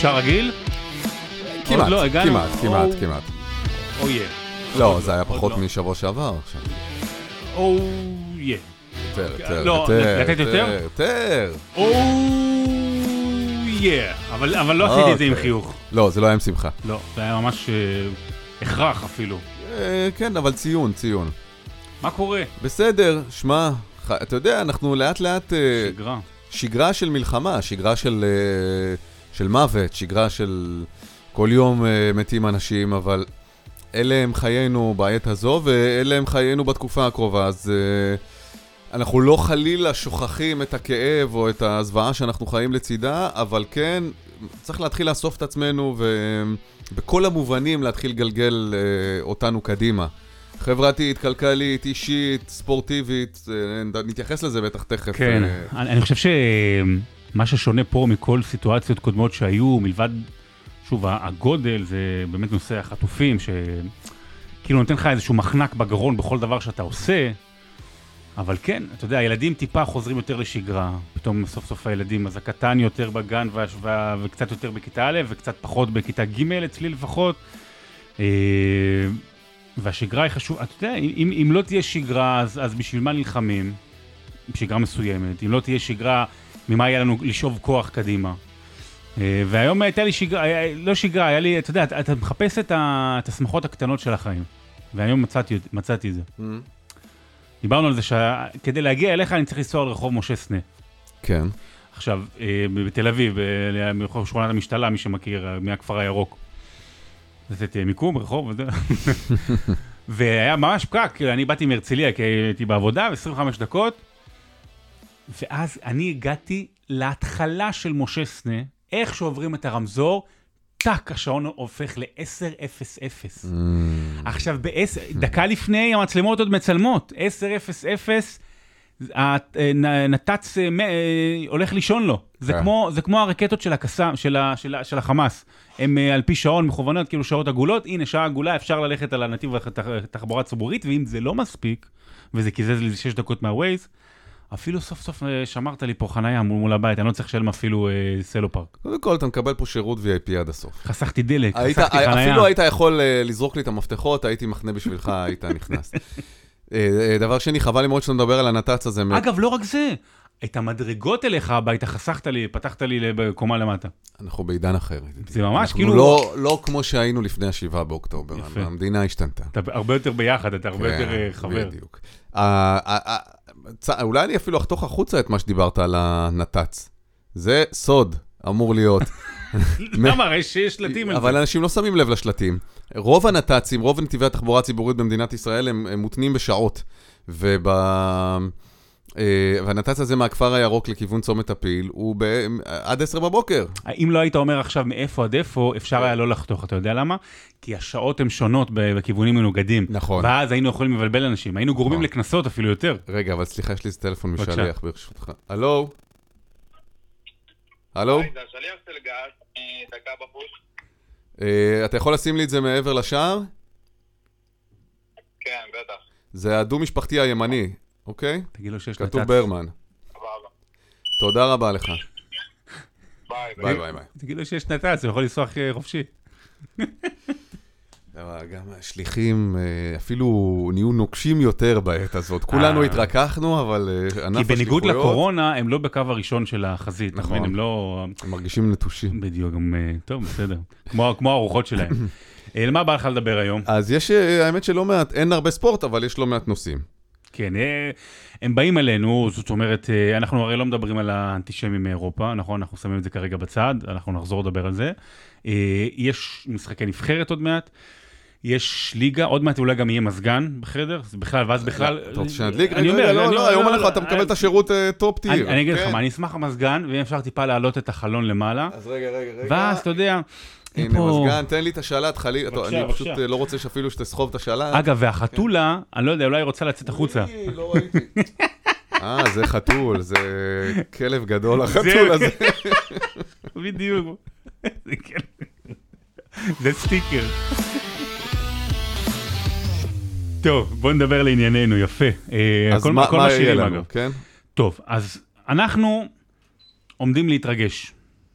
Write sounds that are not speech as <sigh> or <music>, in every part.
אפשר רגיל? כמעט, לא, הגענו? כמעט, כמעט, או- כמעט. או יא. לא, זה היה פחות לא. משבוע שעבר עכשיו. או יא. יותר, יותר, לא, לתת יותר? יותר. או יא. אבל לא עשיתי את זה עם אוקיי. חיוך. לא, זה לא היה עם שמחה. לא, זה היה ממש אה, הכרח אפילו. אה, כן, אבל ציון, ציון. מה קורה? בסדר, שמע, אתה יודע, אנחנו לאט לאט... אה, שגרה. שגרה של מלחמה, שגרה של, של מוות, שגרה של כל יום אה, מתים אנשים, אבל אלה הם חיינו בעת הזו, ואלה הם חיינו בתקופה הקרובה, אז אה, אנחנו לא חלילה שוכחים את הכאב או את הזוועה שאנחנו חיים לצידה, אבל כן, צריך להתחיל לאסוף את עצמנו ובכל המובנים להתחיל לגלגל אה, אותנו קדימה. חברתית, כלכלית, אישית, ספורטיבית, נתייחס לזה בטח תכף. כן, אני חושב שמה ששונה פה מכל סיטואציות קודמות שהיו, מלבד, שוב, הגודל, זה באמת נושא החטופים, שכאילו נותן לך איזשהו מחנק בגרון בכל דבר שאתה עושה, אבל כן, אתה יודע, הילדים טיפה חוזרים יותר לשגרה, פתאום סוף סוף הילדים, אז הקטן יותר בגן והשוואה, וקצת יותר בכיתה א', וקצת פחות בכיתה ג' אצלי לפחות. אה, והשגרה היא חשובה, אתה יודע, אם, אם לא תהיה שגרה, אז, אז בשביל מה נלחמים? שגרה מסוימת, אם לא תהיה שגרה, ממה יהיה לנו לשאוב כוח קדימה. אה, והיום הייתה לי שגרה, היה- לא שגרה, היה לי, אתה יודע, אתה, מחפש את, השמחות הקטנות של החיים. והיום מצאתי, מצאתי את זה. Mm. דיברנו על זה שכדי להגיע אליך אני צריך לנסוע לרחוב משה סנה. כן. עכשיו, אה, בתל אביב, אה, ברחוב שכונת המשתלה, מי שמכיר, אה, מהכפר הירוק. לתת אה, מיקום, רחוב, וזה. <laughs> והיה ממש פקק, כאילו, אני באתי מהרצליה, כי הייתי בעבודה, 25 דקות, ואז אני הגעתי להתחלה של משה סנה, איך שעוברים את הרמזור, טאק, השעון הופך ל-10:00. עכשיו, בעשר, דקה לפני המצלמות עוד מצלמות, 10:00, הנת"צ אה, מ- אה, הולך לישון לו. זה כן. כמו, זה כמו הרקטות של הקסאם, של, ה, של, ה, של החמאס. הם אה, על פי שעון מכוונות, כאילו שעות עגולות, הנה שעה עגולה, אפשר ללכת על הנתיב התחבורה הציבורית, ואם זה לא מספיק, וזה קיזז לי 6 דקות מהווייז, אפילו סוף סוף אה, שמרת לי פה חנייה מול, הבית, אני לא צריך לשלם אפילו אה, סלו פארק. קודם כל, אתה מקבל פה שירות VIP עד הסוף. חסכתי דלק, היית, חסכתי חנייה. אפילו היית יכול אה, לזרוק לי את המפתחות, הייתי מחנה בשבילך, <laughs> היית נכנס. אה, אה, דבר שני, חבל לי מאוד שאתה מדבר על הנת"צ הזה. אגב, לא רק זה, את המדרגות אליך הביתה חסכת לי, פתחת לי בקומה למטה. אנחנו בעידן אחר. זה ממש כאילו- לא, לא כמו שהיינו לפני השבעה באוקטובר, יפה. המדינה השתנתה. אתה הרבה יותר ביחד, אתה הרבה יותר אה, חבר. כן, בדיוק. אולי אני אפילו אחתוך החוצה את מה שדיברת על הנת"צ. זה סוד, אמור להיות. <laughs> למה? הרי שיש שלטים על אבל זה. אנשים לא שמים לב לשלטים. רוב הנת"צים, רוב נתיבי התחבורה הציבורית במדינת ישראל הם, הם מותנים בשעות. וב... אה, והנת"צ הזה מהכפר הירוק לכיוון צומת הפיל הוא ב... עד עשר בבוקר. אם לא היית אומר עכשיו מאיפה עד איפה, אפשר היה לא לחתוך, אתה יודע למה? כי השעות הן שונות בכיוונים מנוגדים. נכון. ואז היינו יכולים לבלבל אנשים, היינו גורמים נכון. לקנסות אפילו יותר. רגע, אבל סליחה, יש לי איזה טלפון. משליח ברשותך. הלו? הלו? בחוץ. אה, אתה יכול לשים לי את זה מעבר לשער? כן, בטח. זה הדו-משפחתי הימני, אוקיי? תגיד לו שיש כתוב נת"צ. ברמן. סבבה. תודה רבה לך. ביי. ביי ביי. תגיד לו שיש נת"צ, הוא יכול לנסוע אה, חופשי. אבל גם השליחים אה, אפילו נהיו נוקשים יותר בעת הזאת. כולנו אה. התרככנו, אבל ענף כי בניגוד השליחויות, לקורונה, הם לא בקו הראשון של החזית, נכון. הם לא... הם מרגישים נטושים. בדיוק, גם... אה, טוב, בסדר. כמו כמו הארוחות שלהם. <coughs> על מה בא לך לדבר היום? אז יש, האמת שלא מעט, אין הרבה ספורט, אבל יש לא מעט נושאים. כן, אה, הם באים אלינו, זאת אומרת, אה, אנחנו הרי לא מדברים על האנטישמים מאירופה, נכון? אנחנו שמים את זה כרגע בצד, אנחנו נחזור לדבר על זה. אה, יש משחקי נבחרת עוד מעט, יש ליגה, עוד מעט אולי גם יהיה מזגן בחדר, זה בכלל, ואז בכלל... אתה רוצה שנדליק? אני אומר, לא, לא, היום לא, אנחנו, לא, אתה מקבל את השירות top tier. אני אני אגיד לך כן. מה, אני אשמח המזגן, ואם אפשר טיפה להעלות את החלון למעלה, אז רגע, רגע, רגע. ואז אתה יודע, הנה מזגן, תן לי את השלט, חלילה. אני פשוט. אה, לא רוצה שאפילו שתסחוב את השלט. אגב, והחתולה, אני לא יודע, אולי היא רוצה לצאת החוצה. לא ראיתי. אה, זה חתול, זה כלב גדול, החתול הזה. <laughs> בדיוק. זה כן. זה סטיקר. טוב, בוא נדבר לענייננו, יפה. אה, אז הכל- מה הכל מה יהיה לנו, אגב. כן? טוב, אז אנחנו עומדים להתרגש.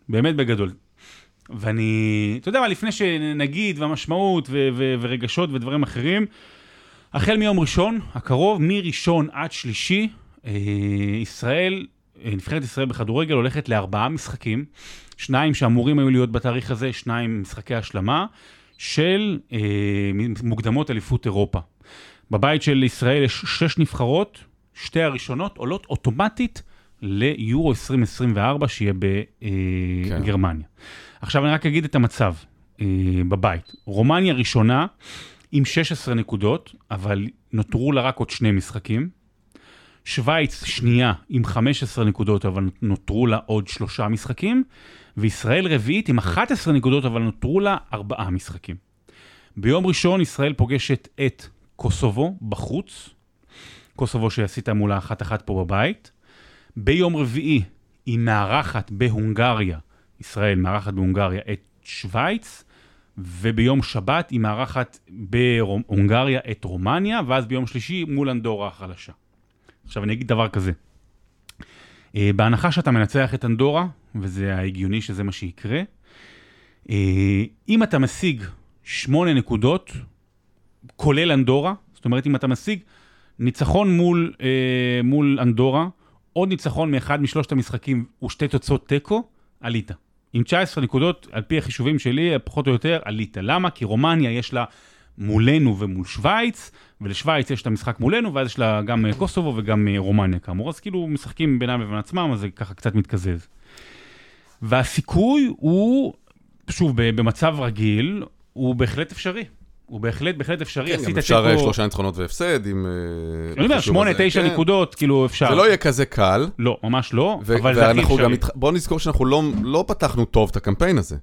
באמת בגדול. ואני, אתה יודע מה, לפני שנגיד, והמשמעות, ו- ו- ורגשות ודברים אחרים, החל מיום ראשון הקרוב, מראשון עד שלישי, אה, ישראל, אה, נבחרת ישראל בכדורגל הולכת לארבעה משחקים, שניים שאמורים היו להיות בתאריך הזה, שניים משחקי השלמה, של אה, מוקדמות אליפות אירופה. בבית של ישראל יש שש נבחרות, שתי הראשונות עולות אוטומטית ליורו 2024, שיהיה בגרמניה. כן. עכשיו אני רק אגיד את המצב אה, בבית. רומניה ראשונה עם 16 נקודות, אבל נותרו לה רק עוד שני משחקים. שווייץ שנייה עם 15 נקודות, אבל נותרו לה עוד שלושה משחקים. וישראל רביעית עם 11 נקודות, אבל נותרו לה ארבעה משחקים. ביום ראשון ישראל פוגשת את קוסובו בחוץ, קוסובו שעשית מולה אחת-אחת פה בבית. ביום רביעי היא מארחת בהונגריה, ישראל מארחת בהונגריה את שווייץ, וביום שבת היא מארחת בהונגריה את רומניה, ואז ביום שלישי מול אנדורה החלשה. עכשיו אני אגיד דבר כזה, אה, בהנחה שאתה מנצח את אנדורה, וזה ההגיוני שזה מה שיקרה, אה, אם אתה משיג שמונה נקודות, כולל אנדורה, זאת אומרת אם אתה משיג ניצחון מול, אה, מול אנדורה, עוד ניצחון מאחד משלושת המשחקים ושתי תוצאות תיקו, עלית. עם 19 נקודות, על פי החישובים שלי, פחות או יותר, עלית. למה? כי רומניה יש לה מולנו ומול שווייץ, ולשווייץ יש את המשחק מולנו, ואז יש לה גם קוסובו וגם רומניה כאמור. אז כאילו משחקים בינם לבין עצמם, אז זה ככה קצת מתקזז. והסיכוי הוא, שוב, במצב רגיל, הוא בהחלט אפשרי. הוא בהחלט, בהחלט אפשרי. כן, גם אפשר תיקו... שלושה ניצחונות והפסד, אם... אני אומר, שמונה, תשע כן. נקודות, כאילו אפשר. זה לא יהיה כזה קל. לא, ממש לא, ו- אבל זה הכי אפשרי. גם... בוא נזכור שאנחנו לא, לא פתחנו טוב את הקמפיין הזה.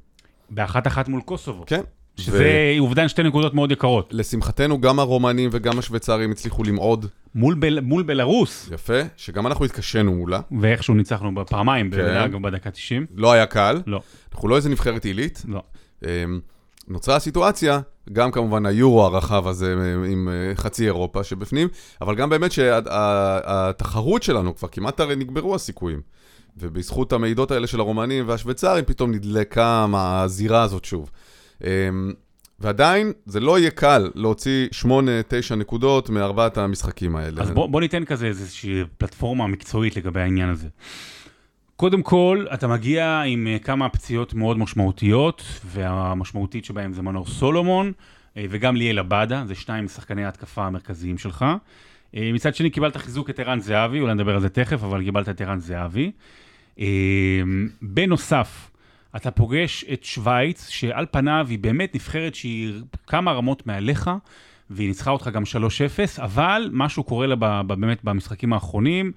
באחת אחת מול קוסובו. כן. שזה ו... אובדן שתי נקודות מאוד יקרות. לשמחתנו, גם הרומנים וגם השוויצרים הצליחו למעוד. מול, בל... מול בלרוס. יפה, שגם אנחנו התקשינו מולה. ואיכשהו ניצחנו פעמיים, כן. בדקה 90. לא היה קל. לא. אנחנו לא איזה נבחרת עילית. לא. נוצרה הסיטואציה, גם כמובן היורו הרחב הזה עם אה, חצי אירופה שבפנים, אבל גם באמת שהתחרות שלנו, כבר כמעט הרי נגברו הסיכויים. ובזכות המעידות האלה של הרומנים והשוויצרים, פתאום נדלקה הזירה הזאת שוב. אמ, ועדיין, זה לא יהיה קל להוציא 8-9 נקודות מארבעת המשחקים האלה. אז בוא, בוא ניתן כזה איזושהי פלטפורמה מקצועית לגבי העניין הזה. קודם כל, אתה מגיע עם אה, כמה פציעות מאוד משמעותיות, והמשמעותית שבהן זה מנור סולומון, אה, וגם ליאל עבאדה, זה שניים משחקני ההתקפה המרכזיים שלך. אה, מצד שני, קיבלת חיזוק את ערן זהבי, אולי נדבר על זה תכף, אבל קיבלת את ערן זהבי. בנוסף, אתה פוגש את שווייץ, שעל פניו היא באמת נבחרת שהיא כמה רמות מעליך, והיא ניצחה אותך גם 3-0, אבל משהו קורה לה באמת במשחקים האחרונים.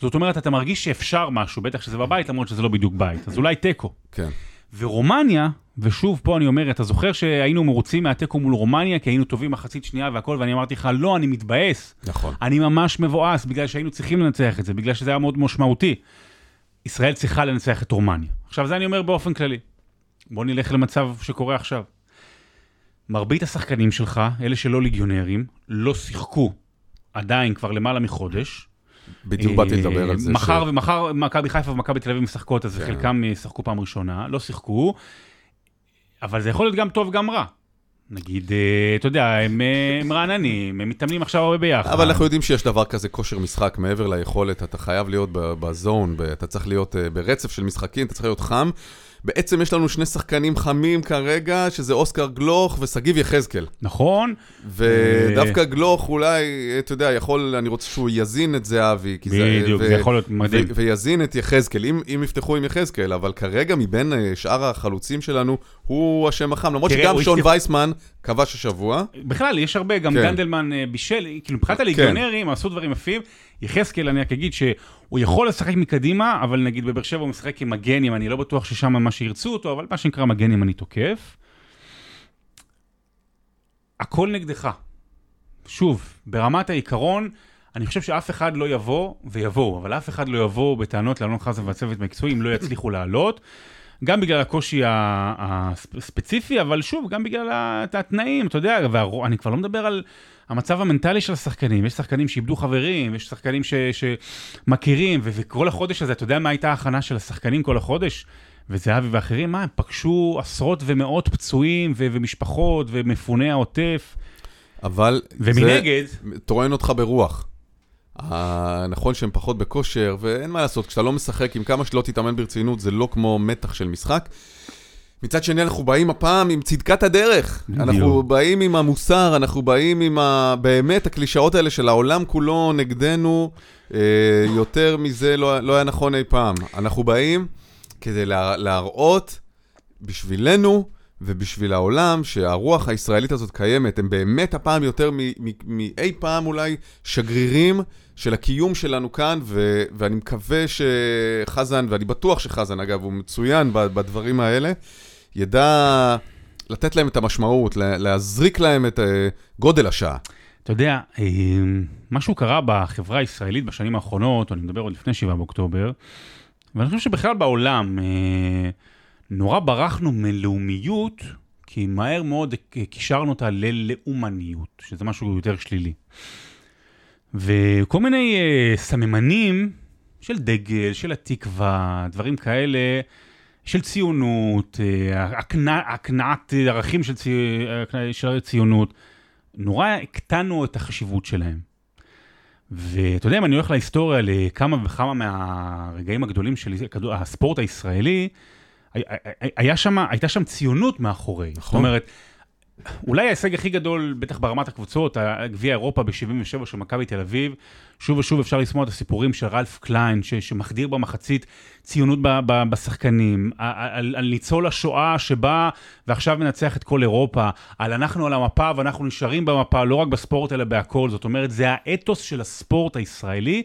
זאת אומרת, אתה מרגיש שאפשר משהו, בטח שזה בבית, למרות שזה לא בדיוק בית. אז אולי תיקו. כן. ורומניה, ושוב, פה אני אומר, אתה זוכר שהיינו מרוצים מהתיקו מול רומניה, כי היינו טובים מחצית שנייה והכל, ואני אמרתי לך, לא, אני מתבאס. נכון. אני ממש מבואס, בגלל שהיינו צריכים לנצח את זה, בגלל שזה היה מאוד משמעותי. ישראל צריכה לנצח את רומניה. עכשיו, זה אני אומר באופן כללי. בוא נלך למצב שקורה עכשיו. מרבית השחקנים שלך, אלה שלא ליגיונרים, לא שיחקו עדיין כבר למעלה מחודש. בדיוק באתי לדבר על זה. מחר ש... ומחר מכבי חיפה ומכבי תל אביב משחקות, אז כן. חלקם ישחקו פעם ראשונה, לא שיחקו, אבל זה יכול להיות גם טוב, גם רע. נגיד, אה, אתה יודע, הם, אה, הם רעננים, הם מתאמנים עכשיו הרבה ביחד. אבל אנחנו יודעים שיש דבר כזה כושר משחק מעבר ליכולת, אתה חייב להיות בזון, אתה צריך להיות אה, ברצף של משחקים, אתה צריך להיות חם. בעצם יש לנו שני שחקנים חמים כרגע, שזה אוסקר גלוך ושגיב יחזקאל. נכון. ודווקא גלוך אולי, אתה יודע, יכול, אני רוצה שהוא יזין את זהבי. בדיוק, זה יכול להיות מדהים. ויזין את יחזקאל, אם, אם יפתחו עם יחזקאל, אבל כרגע מבין אה, שאר החלוצים שלנו, הוא השם החם, למרות שגם שון וייסמן כבש השבוע. בכלל, יש הרבה, גם כן. גנדלמן אה, בישל, כאילו מבחינת כן. הליגיונרים, עשו דברים יפים. יחזקאל, אני רק אגיד שהוא יכול לשחק מקדימה, אבל נגיד בבאר שבע הוא משחק עם מגנים, אני לא בטוח ששם מה שירצו אותו, אבל מה שנקרא מגנים אני תוקף. הכל נגדך. שוב, ברמת העיקרון, אני חושב שאף אחד לא יבוא, ויבואו, אבל אף אחד לא יבוא בטענות לאלון חזן והצוות המקצועי אם לא יצליחו לעלות. גם בגלל הקושי הספציפי, אבל שוב, גם בגלל התנאים, אתה יודע, ואני כבר לא מדבר על המצב המנטלי של השחקנים, יש שחקנים שאיבדו חברים, יש שחקנים ש, שמכירים, וכל החודש הזה, אתה יודע מה הייתה ההכנה של השחקנים כל החודש? וזהבי ואחרים, מה, הם פגשו עשרות ומאות פצועים ו- ומשפחות ומפוני העוטף, אבל ומנגד, זה טוען אותך ברוח. אה, נכון שהם פחות בכושר, ואין מה לעשות, כשאתה לא משחק, עם כמה שלא תתאמן ברצינות, זה לא כמו מתח של משחק. מצד שני, אנחנו באים הפעם עם צדקת הדרך. אנחנו באים עם המוסר, אנחנו באים עם ה... באמת הקלישאות האלה של העולם כולו נגדנו, אה, יותר מזה לא, לא היה נכון אי פעם. אנחנו באים כדי לה, להראות בשבילנו ובשביל העולם שהרוח הישראלית הזאת קיימת. הם באמת הפעם יותר מ- מ- מאי פעם אולי שגרירים של הקיום שלנו כאן, ו- ואני מקווה שחזן, ואני בטוח שחזן, אגב, הוא מצוין בדברים האלה, ידע לתת להם את המשמעות, לה- להזריק להם את אה, גודל השעה. אתה יודע, אה, משהו קרה בחברה הישראלית בשנים האחרונות, אני מדבר עוד לפני 7 באוקטובר, ואני חושב שבכלל בעולם, אה, נורא ברחנו מלאומיות, כי מהר מאוד קישרנו אותה ללאומניות, שזה משהו יותר שלילי. וכל מיני אה, סממנים של דגל, של התקווה, דברים כאלה, של ציונות, אה, הקנה- הקנאת ערכים של, צי, אה, של ציונות, נורא הקטנו את החשיבות שלהם. ואתה יודע, אם אני הולך להיסטוריה לכמה וכמה מהרגעים הגדולים של הספורט הישראלי, הי- הי- היה שם, הייתה שם ציונות מאחורי. זאת נכון. אומרת, אולי ההישג הכי גדול, בטח ברמת הקבוצות, גביע אירופה ב-77 של מכבי תל אביב, שוב ושוב אפשר לשמוע את הסיפורים של רלף קליין, ש- שמחדיר במחצית ציונות ב- ב- בשחקנים, על, על, ניצול השואה שבא ועכשיו מנצח את כל אירופה, על אנחנו על המפה ואנחנו נשארים במפה, לא רק בספורט אלא בהכל, זאת אומרת, זה האתוס של הספורט הישראלי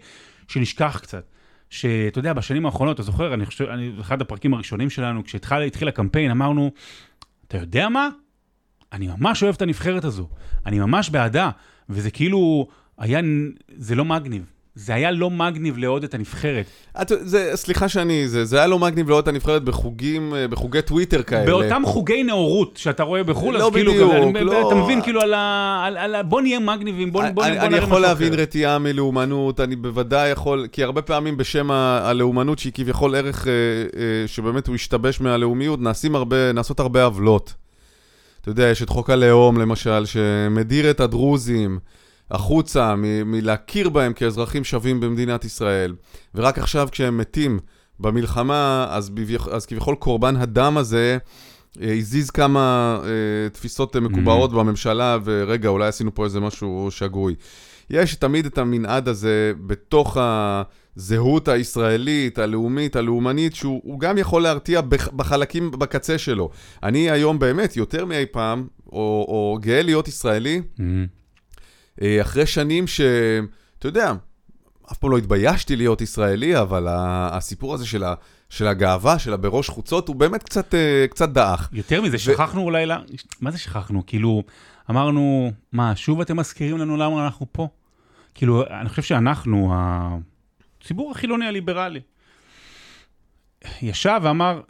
שנשכח קצת. שאתה יודע, בשנים האחרונות, אתה זוכר, אני חושב, אני, אחד הפרקים הראשונים שלנו, כשהתחיל הקמפיין, אמרנו, אתה יודע מה? אני ממש אוהב את הנבחרת הזו, אני ממש בעדה, וזה כאילו, היה, זה לא מגניב. זה היה לא מגניב לאהוד את הנבחרת. את, זה, סליחה שאני, זה, זה היה לא מגניב לראות את הנבחרת בחוגים, אה, בחוגי טוויטר כאלה. באותם חוגי נאורות שאתה רואה בחו"ל, לא אז כאילו, בדיוק, אני- לא. אתה מבין כאילו על ה... על, על, ה- בוא נהיה מגניבים, בוא, בוא, אני, בוא אני יכול להבין אחר. רתיעה מלאומנות, אני בוודאי יכול, כי הרבה פעמים בשם ה- הלאומנות, שהיא כביכול ערך אה, אה, שבאמת הוא השתבש מהלאומיות, נעשים הרבה, נעשות הרבה עוולות. אתה יודע, יש את חוק הלאום למשל, שמדיר את הדרוזים החוצה מ- מלהכיר בהם כאזרחים שווים במדינת ישראל. ורק עכשיו כשהם מתים במלחמה, אז, בביכ... אז כביכול קורבן הדם הזה הזיז כמה אה, תפיסות אה, מקובעות Mm. בממשלה, ורגע, אולי עשינו פה איזה משהו שגוי. יש תמיד את המנעד הזה בתוך הזהות הישראלית, הלאומית, הלאומנית, שהוא הוא גם יכול להרתיע בח- בחלקים בקצה שלו. אני היום באמת, יותר מאי פעם, או, או גאה להיות ישראלי, אמ, אה, אחרי שנים ש... אתה יודע, אף פעם לא התביישתי להיות ישראלי, אבל הסיפור הזה של, ה... של הגאווה, של הבראש חוצות, הוא באמת קצת, אה, קצת דעך. יותר מזה, שכחנו אולי, לה- מה זה שכחנו? כאילו, אמרנו, מה, שוב אתם מזכירים לנו למה אנחנו פה? כאילו, אני חושב שאנחנו, הציבור החילוני הליברלי, ישב ואמר,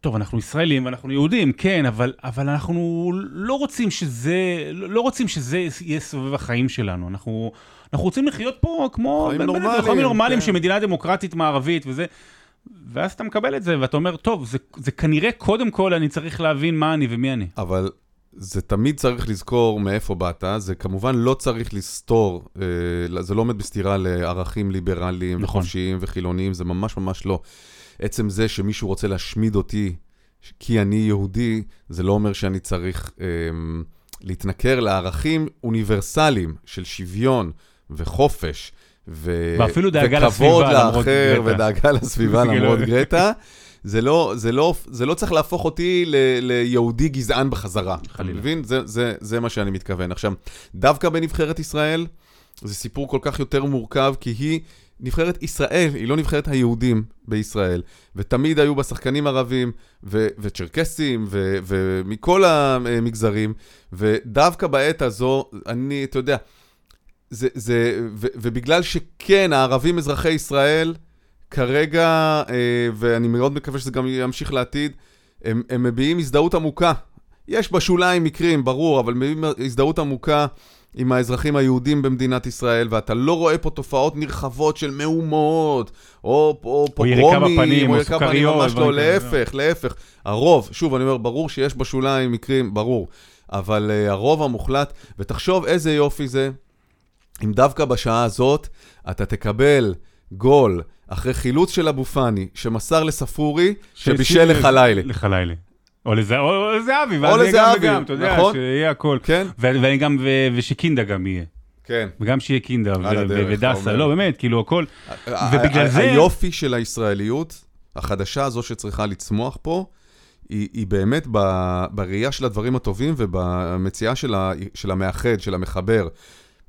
טוב, אנחנו ישראלים ואנחנו יהודים, כן, אבל, אבל אנחנו לא רוצים שזה, לא רוצים שזה יהיה סובב החיים שלנו. אנחנו, אנחנו רוצים לחיות פה כמו... חיים נורמליים, חיים נורמליים כן. של מדינה דמוקרטית מערבית וזה. ואז אתה מקבל את זה ואתה אומר, טוב, זה, זה כנראה קודם כל אני צריך להבין מה אני ומי אני. אבל זה תמיד צריך לזכור מאיפה באת, זה כמובן לא צריך לסתור, אה, זה לא עומד בסתירה לערכים ליברליים נכון. וחופשיים וחילוניים, זה ממש ממש לא. עצם זה שמישהו רוצה להשמיד אותי כי אני יהודי, זה לא אומר שאני צריך אה, להתנכר לערכים אוניברסליים של שוויון וחופש. ו... ואפילו דאגה וכבוד לסביבה, למרות לאחר. ודאגה לסביבה <laughs> למרות גרטה. זה לא, זה, לא, זה לא צריך להפוך אותי ל, ליהודי גזען בחזרה. אתה חלילה. מבין? זה, זה, זה מה שאני מתכוון. עכשיו, דווקא בנבחרת ישראל, זה סיפור כל כך יותר מורכב, כי היא נבחרת ישראל, היא לא נבחרת היהודים בישראל. ותמיד היו בה שחקנים ערבים, ו- וצ'רקסים, ו- ומכל המגזרים, ודווקא בעת הזו, אני, אתה יודע, זה, זה, ו, ובגלל שכן, הערבים אזרחי ישראל, כרגע, אה, ואני מאוד מקווה שזה גם ימשיך לעתיד, הם, הם מביעים הזדהות עמוקה. יש בשוליים מקרים, ברור, אבל מביעים הזדהות עמוקה עם האזרחים היהודים במדינת ישראל, ואתה לא רואה פה תופעות נרחבות של מהומות, או, או או יריקה פוגרומים, בפנים, או יריקה בפנים, סוכריות, ממש לא. להפך, להפך. הרוב, שוב, אני אומר, ברור שיש בשוליים מקרים, ברור, אבל uh, הרוב המוחלט, ותחשוב איזה יופי זה, אם דווקא בשעה הזאת אתה תקבל גול אחרי חילוץ של אבו פאני, שמסר לספורי, שבישל לך לילה. או לזה- או לזהבי, ואז או יהיה גם וגם, אתה יודע, נכון. שיהיה הכל. כן? ואני גם, ושקינדה גם יהיה. כן. וגם שיהיה קינדה, ודסה. לא, באמת, כאילו, הכל. ובגלל זה- היופי של הישראליות, החדשה הזו שצריכה לצמוח פה, היא, היא באמת ב- בראייה של הדברים הטובים ובמציאה של, ה- של המאחד, של המחבר.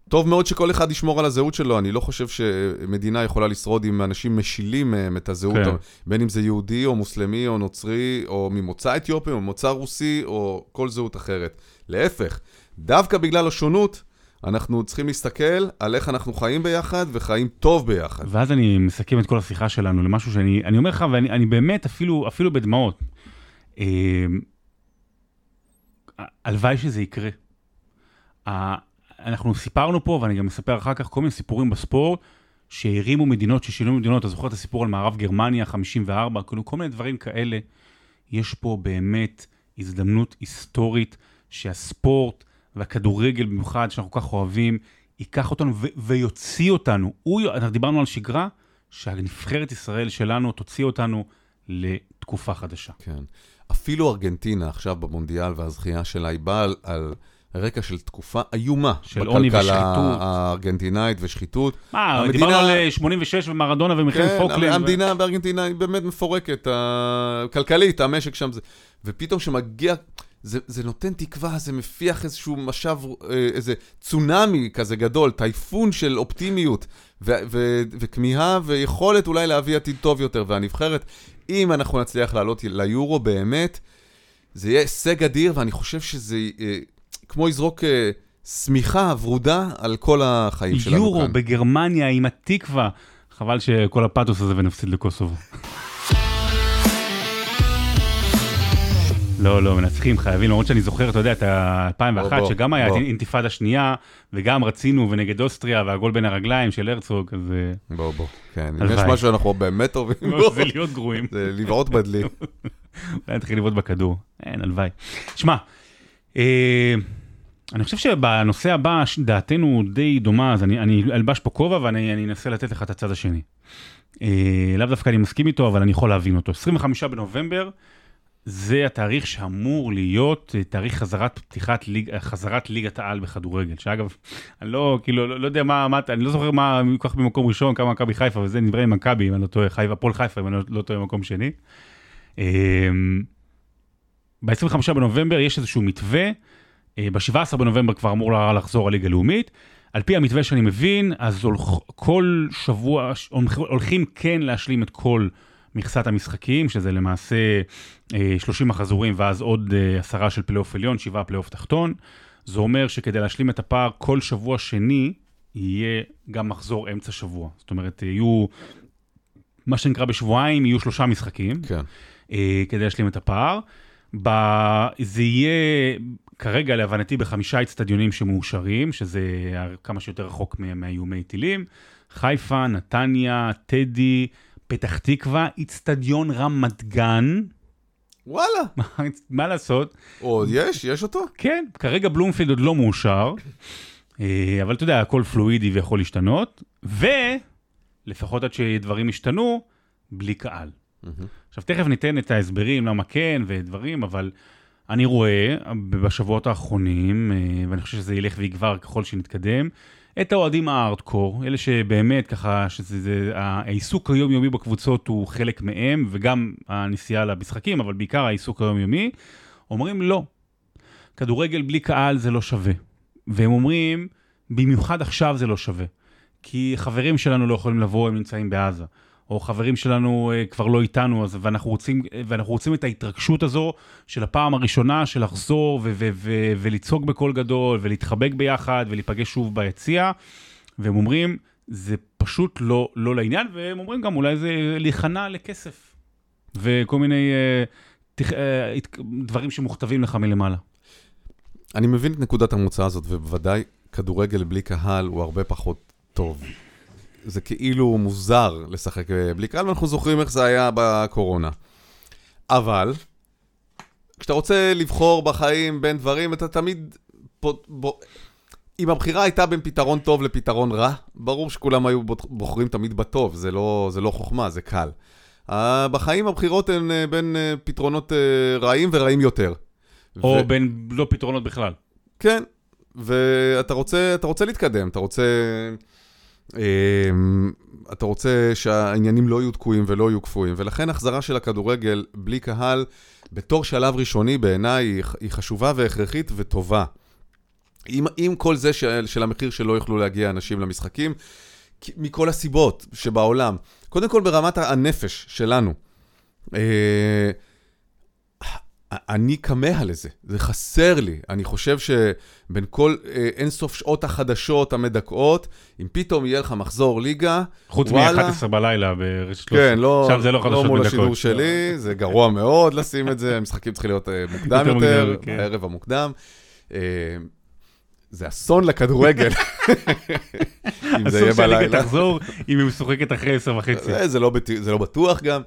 טוב מאוד שכל אחד ישמור על הזהות שלו, אני לא חושב שמדינה יכולה לשרוד אם אנשים משילים מהם את הזהות, כן. בין אם זה יהודי או מוסלמי או נוצרי, או ממוצא אתיופי או ממוצא רוסי, או כל זהות אחרת. להפך, דווקא בגלל השונות, אנחנו צריכים להסתכל על איך אנחנו חיים ביחד וחיים טוב ביחד. ואז אני מסכם את כל השיחה שלנו למשהו שאני אני אומר לך, ואני אני באמת אפילו, אפילו בדמעות. אה, הלוואי שזה יקרה. אנחנו סיפרנו פה, ואני גם אספר אחר כך כל מיני סיפורים בספורט, שהרימו מדינות, ששינו מדינות, אתה זוכר את הסיפור על מערב גרמניה, 54, כאילו כל מיני דברים כאלה. יש פה באמת הזדמנות היסטורית שהספורט והכדורגל במיוחד, שאנחנו כל כך אוהבים, ייקח אותנו ויוציא אותנו. הוא, אנחנו דיברנו על שגרה, שהנבחרת ישראל שלנו תוציא אותנו לתקופה חדשה. כן. אפילו ארגנטינה עכשיו במונדיאל והזכייה שלה, היא באה על, על רקע של תקופה איומה. של עוני בכלכלה ושחיתות. הארגנטינאית ושחיתות. מה, המדינה- דיברנו על אה, 86 ומרדונה ומלחמת כן, פוקלנד. המדינה בארגנטינה היא באמת מפורקת, כלכלית, המשק שם זה... ופתאום שמגיע, זה, זה נותן תקווה, זה מפיח איזשהו משב, אה, איזה צונאמי כזה גדול, טייפון של אופטימיות, ו- ו- וכמיהה ויכולת אולי להביא עתיד טוב יותר. והנבחרת, אם אנחנו נצליח לעלות ליורו באמת, זה יהיה הישג אדיר, ואני חושב שזה אה, כמו יזרוק אה, שמיכה ורודה על כל החיים שלנו יורו כאן. בגרמניה עם התקווה. חבל שכל הפתוס הזה ונפסיד לקוסובו. לא, לא, מנצחים, חייבים, למרות שאני זוכר, אתה יודע, את ה-2001, בוא, בוא, שגם היה בוא. אינתיפאדה שנייה, וגם רצינו, ונגד אוסטריה, והגול בין הרגליים של הרצוג, אז אה, בוא, בוא. כן, אם. יש משהו שאנחנו באמת טובים בו, זה להיות גרועים. זה לבעוט בדלי. אולי נתחיל לבעוט בכדור. אין, הלוואי. שמע, אה, אני חושב שבנושא הבא, דעתנו די דומה, אז אני, אני אלבש פה כובע ואני אני אנסה לתת לך את הצד השני. אה, לאו דווקא אני מסכים איתו, אבל אני יכול להבין אותו. 25 בנובמבר, זה התאריך שאמור להיות אה, תאריך חזרת פתיחת ליג, אה, חזרת ליגת העל בכדורגל, שאגב, אני לא, כאילו, לא, לא יודע מה, מה, אני לא זוכר מה, כל כך במקום ראשון, כמה מכבי חיפה, וזה נדבר עם מכבי, אם אני לא טועה, חיפה, הפועל חיפה, אם אני לא, לא טועה, מקום שני. ב-25 בנובמבר יש איזשהו מתווה, ב-17 בנובמבר כבר אמור לחזור הליגה הלאומית. על פי המתווה שאני מבין, אז כל שבוע הולכים- כן להשלים את כל מכסת המשחקים, שזה למעשה אה, 30 מחזורים ואז עוד אה, עשרה של פלייאוף עליון, שבעה פלייאוף תחתון. זה אומר שכדי להשלים את הפער, כל שבוע שני יהיה גם מחזור אמצע שבוע. זאת אומרת, יהיו, מה שנקרא בשבועיים, יהיו שלושה משחקים. כן. אה, כדי להשלים את הפער. ב... זה יהיה כרגע להבנתי בחמישה אצטדיונים שמאושרים, שזה כמה שיותר רחוק מהאיומי טילים. חיפה, נתניה, טדי, פתח תקווה, אצטדיון רמת גן. וואלה. <laughs> מה- מה לעשות? עוד יש? יש אותו? כן, כרגע בלומפילד עוד לא מאושר, אה, אבל אתה יודע, הכל פלואידי ויכול להשתנות, ולפחות עד שדברים ישתנו, בלי קהל. עכשיו, תכף ניתן את ההסברים למה כן ודברים, אבל אני רואה בשבועות האחרונים, אה, ואני חושב שזה ילך ויגבר ככל שנתקדם, את האוהדים הארדקור, אלה שבאמת ככה, שזה, זה, העיסוק היומיומי בקבוצות הוא חלק מהם, וגם הנסיעה למשחקים, אבל בעיקר העיסוק היומיומי, אומרים לא, כדורגל בלי קהל זה לא שווה. והם אומרים, במיוחד עכשיו זה לא שווה. כי חברים שלנו לא יכולים לבוא, הם נמצאים בעזה. או חברים שלנו אה, כבר לא איתנו, אז, ואנחנו, רוצים, ואנחנו רוצים את ההתרגשות הזו של הפעם הראשונה, של לחזור ו- ו- ו- ולצעוק בקול גדול, ולהתחבק ביחד, ולהיפגש שוב ביציע. והם אומרים, זה פשוט לא, לא לעניין, והם אומרים גם, אולי זה להיכנע לכסף. וכל מיני אה, תכ... אה, דברים שמוכתבים לך מלמעלה. אני מבין את נקודת המוצא הזאת, ובוודאי כדורגל בלי קהל הוא הרבה פחות טוב. זה כאילו מוזר לשחק אה, בלי קהל, ואנחנו זוכרים איך זה היה בקורונה. אבל, כשאתה רוצה לבחור בחיים בין דברים, אתה תמיד... בו, אם הבחירה הייתה בין פתרון טוב לפתרון רע, ברור שכולם היו בוחרים תמיד בטוב, זה לא, זה לא חוכמה, זה קל. Uh, בחיים הבחירות הן uh, בין פתרונות רעים ורעים יותר. או ו... בין לא פתרונות בכלל. כן, ואתה רוצה, רוצה להתקדם, אתה רוצה... אמ, אתה רוצה שהעניינים לא יהיו תקועים ולא יהיו קפואים, ולכן החזרה של הכדורגל בלי קהל, בתור שלב ראשוני בעיניי, היא, חשובה והכרחית וטובה. עם, עם כל זה של, של המחיר שלא יוכלו להגיע אנשים למשחקים, מכל הסיבות שבעולם. קודם כל ברמת הנפש שלנו. אני כמה לזה, זה חסר לי. אני חושב שבין כל אה, אינסוף שעות החדשות המדכאות, אם פתאום יהיה לך מחזור ליגה, חוץ מ-11 בלילה ברשת 13. כן, לא, שם זה לא חדשות לא מול מדכאות. השידור שלי, זה גרוע מאוד לשים את זה, <laughs> המשחקים צריכים להיות אה, מוקדם יותר, יותר כן. בערב המוקדם. אה, זה אסון לכדורגל, <laughs> אם זה יהיה בלילה. אסור שהליגה תחזור אם היא משוחקת אחרי עשר וחצי. זה לא, זה לא בטוח גם.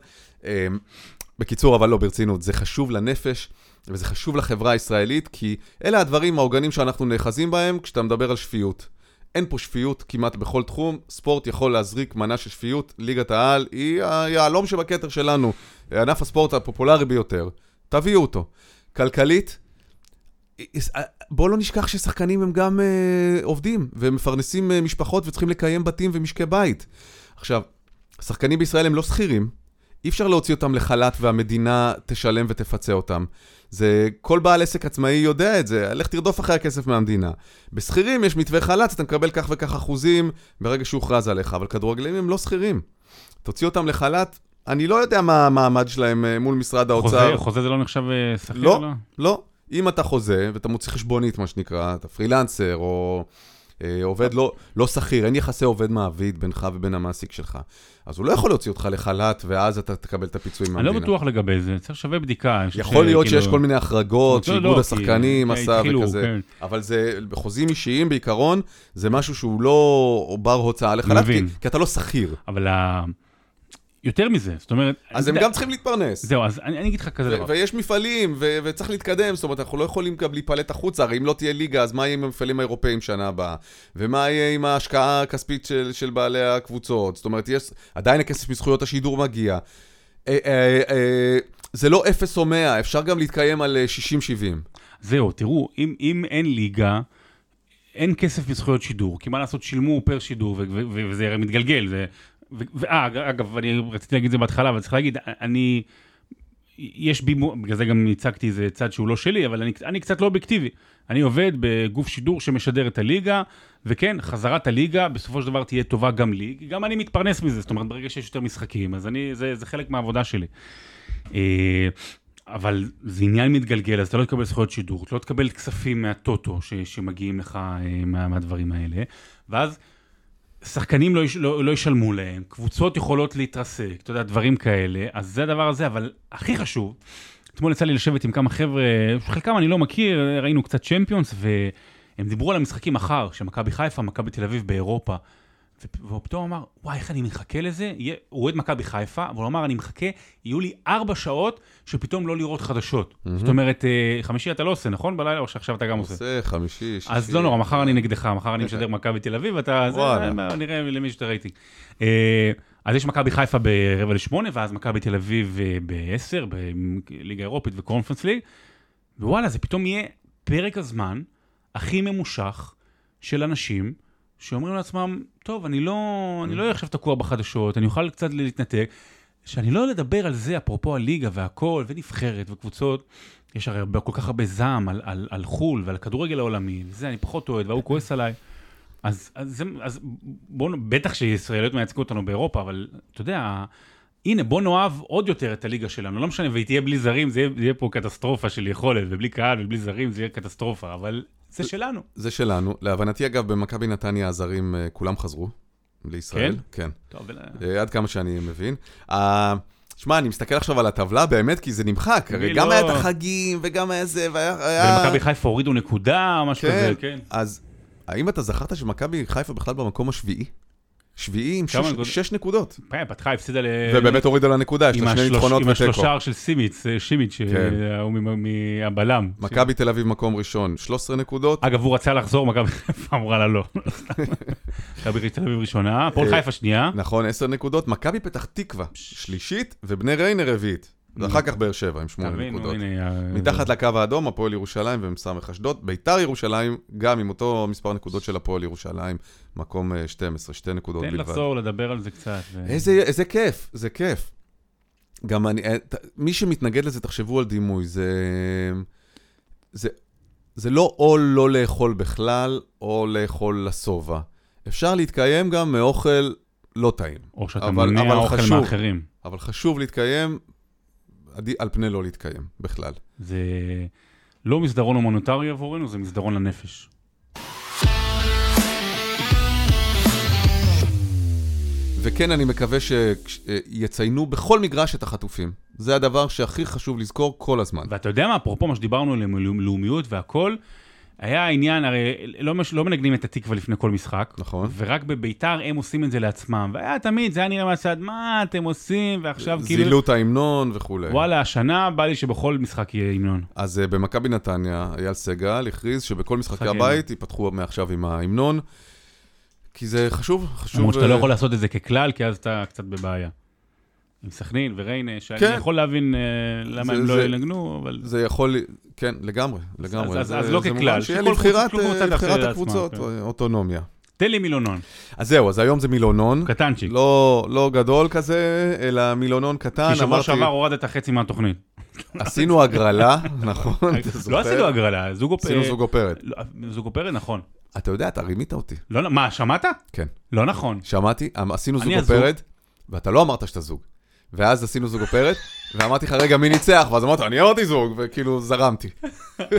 אה, בקיצור, אבל לא, ברצינות, זה חשוב לנפש וזה חשוב לחברה הישראלית, כי אלה הדברים, העוגנים שאנחנו נאחזים בהם כשאתה מדבר על שפיות. אין פה שפיות כמעט בכל תחום, ספורט יכול להזריק מנה של שפיות, ליגת העל היא היהלום שבכתר שלנו, ענף הספורט הפופולרי ביותר. תביאו אותו. כלכלית, בואו לא נשכח ששחקנים הם גם uh, עובדים, ומפרנסים uh, משפחות וצריכים לקיים בתים ומשקי בית. עכשיו, שחקנים בישראל הם לא שכירים, אי אפשר להוציא אותם לחל"ת והמדינה תשלם ותפצה אותם. זה, כל בעל עסק עצמאי יודע את זה, לך תרדוף אחרי הכסף מהמדינה. בשכירים יש מתווה חל"ת, אתה מקבל כך וכך אחוזים ברגע שהוכרז עליך, אבל כדורגלנים הם לא שכירים. תוציא אותם לחל"ת, אני לא יודע מה המעמד שלהם אה, מול משרד האוצר. חוזה, חוזה זה לא נחשב אה, שכיר? לא, לא, לא. אם אתה חוזה ואתה מוציא חשבונית, מה שנקרא, אתה פרילנסר או עובד לא, לא שכיר, אין יחסי עובד מעביד בינך ובין המעסיק שלך. אז הוא לא יכול להוציא אותך לחל"ת, ואז אתה תקבל את הפיצויים מהמדינה. אני לא בטוח לגבי זה, צריך שווה בדיחה. יכול להיות שיש כל מיני החרגות, לא, שאיגוד לא, השחקנים עשה וכזה, כן. אבל זה, בחוזים אישיים בעיקרון, זה משהו שהוא לא בר הוצאה לחל"ת, כי אתה לא שכיר. אבל יותר מזה, זאת אומרת... אז הם גם צריכים להתפרנס. זהו, אז אני אגיד לך כזה דבר. ויש מפעלים, וצריך להתקדם, זאת אומרת, אנחנו לא יכולים גם להיפלט החוצה, הרי אם לא תהיה ליגה, אז מה יהיה עם המפעלים האירופאים שנה הבאה? ומה יהיה עם ההשקעה הכספית של בעלי הקבוצות? זאת אומרת, עדיין הכסף מזכויות השידור מגיע. אה, אה, אה, זה לא אפס או מאה, אפשר גם להתקיים על 60-70. זהו, תראו, אם אין ליגה... אין כסף מזכויות שידור, כי מה לעשות, שילמו פר שידור, וזה הרי מתגלגל, זה אה, אגב, אני רציתי להגיד את זה בהתחלה, אבל צריך להגיד, אני, יש בי, בגלל זה גם הצגתי איזה צד שהוא לא שלי, אבל אני, אני קצת לא אובייקטיבי. אני עובד בגוף שידור שמשדר את הליגה, וכן, חזרת הליגה בסופו של דבר תהיה טובה גם לי, כי גם אני מתפרנס מזה, זאת אומרת, ברגע שיש יותר משחקים, אז אני, זה, זה חלק מהעבודה שלי. אה, אבל זה עניין מתגלגל, אז אתה לא תקבל זכויות שידור, אתה לא תקבל כספים מהטוטו ש, שמגיעים לך אה, מה, מהדברים האלה, ואז... שחקנים לא, יש, לא, לא ישלמו להם, קבוצות יכולות להתרסק, אתה יודע, דברים כאלה, אז זה הדבר הזה, אבל הכי חשוב, אתמול יצא לי לשבת עם כמה חבר'ה, חלקם אני לא מכיר, ראינו קצת צ'מפיונס, והם דיברו על המשחקים מחר, שמכבי חיפה, מכבי תל אביב באירופה. והוא פתאום אמר, וואי, איך אני מחכה לזה? הוא אוהד מכבי חיפה, אבל הוא אמר, אני מחכה, יהיו לי ארבע שעות שפתאום לא לראות חדשות. Mm-hmm. זאת אומרת, אה, חמישי אתה לא עושה, נכון? בלילה, או שעכשיו אתה גם עושה? עושה, חמישי, שישי. אז לא נורא, מחר אני נגדך, מחר אני משדר מכבי תל אביב, ואתה... וואלה. נראה למי שאתה רייטינג. אה, אז יש מכבי חיפה ברבע לשמונה, ואז מכבי תל אביב אה, בעשר, בליגה אירופית וקונפרנס ליג, ווואלה, זה פתאום יהיה פרק הזמן הכי ממושך של אנשים. שאומרים לעצמם, טוב, אני לא, לא אהיה עכשיו תקוע בחדשות, אני אוכל קצת להתנתק. שאני לא לדבר על זה, אפרופו הליגה והכל, ונבחרת וקבוצות, יש הרי כל כך הרבה זעם על, על, על חו"ל ועל הכדורגל העולמי, וזה, אני פחות אוהד, והוא כועס עליי. אז, אז, אז בואו, בטח שישראליות מייצגו אותנו באירופה, אבל אתה יודע, הנה, בוא נאהב עוד יותר את הליגה שלנו, לא משנה, והיא תהיה בלי זרים, זה יהיה, זה יהיה פה קטסטרופה של יכולת, ובלי קהל ובלי זרים זה יהיה קטסטרופה, אבל זה שלנו. זה שלנו. להבנתי, אגב, במכבי נתניה הזרים אה, כולם חזרו לישראל. כן? כן. טוב, ולה... עד כמה שאני מבין. Uh, שמע, אני מסתכל עכשיו על הטבלה באמת, כי זה נמחק. הרי גם לא... היה את החגים, וגם היה זה, והיה... ומכבי חיפה הורידו נקודה, או משהו כן, כזה, כן. אז האם אתה זכרת שמכבי חיפה בכלל במקום השביעי? שביעי עם שש- נקודות? שש נקודות. אה, פתחה, הפסידה ל... ובאמת הורידה לה נקודה, יש עם לה שני ניצחונות עם ותיקו. השלושה של סימיץ, אה, שימיץ', כן. אה, מ- מהבלם. מכבי תל אביב מקום ראשון, 13 נקודות. אגב, הוא רצה לחזור, מכבי חיפה אמרה לה לא. <laughs> מכבי תל אביב ראשונה, הפועל אה, חיפה שנייה. נכון, 10 נקודות. מכבי פתח תקווה, שלישית, ובני ריינה רביעית. ואחר כך באר שבע עם 8 תבינו, נקודות. מתחת לקו האדום, הפועל ירושלים ומ"ס אשדוד. ביתר ירושלים, גם עם אותו מספר נקודות של הפועל ירושלים, מקום אה, 12, שתי נקודות תן בלבד. לחזור, לדבר על זה קצת. איזה, כיף, זה כיף. גם אני, אה, מי שמתנגד לזה, תחשבו על דימוי, זה, זה, זה לא או לא לאכול בכלל, או לאכול לשובע. אפשר להתקיים גם מאוכל לא טעים. או שאתה אבל- מונע אבל אוכל חשוב. מאחרים. אבל חשוב להתקיים על פני לא להתקיים בכלל. זה לא מסדרון הומניטרי עבורנו, זה מסדרון לנפש. וכן, אני מקווה שיציינו בכל מגרש את החטופים. זה הדבר שהכי חשוב לזכור כל הזמן. ואתה יודע מה, אפרופו מה שדיברנו עליהם, על לאומיות והכל, היה העניין, הרי לא, מש- לא מנגנים את התקווה לפני כל משחק, נכון. ורק בביתר הם עושים את זה לעצמם, והיה תמיד, זה היה נראה מהצד, מה אתם עושים, ועכשיו כאילו, זילו את ההמנון וכולי. וואלה, השנה בא לי שבכל משחק יהיה המנון. אז uh, במכבי נתניה, אייל סגל הכריז שבכל משחקי משחק הבית ייפתחו מעכשיו עם ההמנון, כי זה חשוב, חשוב... למרות שאתה לא אה, יכול לעשות את זה ככלל, כי אז אתה קצת בבעיה. עם סכנין וריינה, שאני כן. יכול להבין אה, למה זה- הם לא זה- ינגנו, אבל... זה יכול, כן, לגמרי, לגמרי. אז- זה- אז לא זה ככלל, שיהיה שכל לבחירת אה, לבחירת הקבוצות, כן. אה, אוטונומיה. תן לי מילונון, אז זהו, אז היום זה מילונון. קטנצ'יק. לא, לא גדול כזה, אלא מילונון קטן. כי שבוע שעבר הורדת חצי מהתוכנית. עשינו הגרלה, <laughs> נכון? לא? עשינו הגרלה, זוג אופ... עשינו זוג אופרת. לא, זוג אופרת, נכון. אתה יודע, אתה רימית אותי. לא, מה, שמעת? כן. לא נכון. שמעתי, אמ- עשינו זוג אני הזוג. אופרת, ואתה לא אמרת שאתה זוג. ואז עשינו זוג אופרת, ואמרתי לך, רגע, מי ניצח? ואז אמרת, אני אמרתי זוג, וכאילו זרמתי.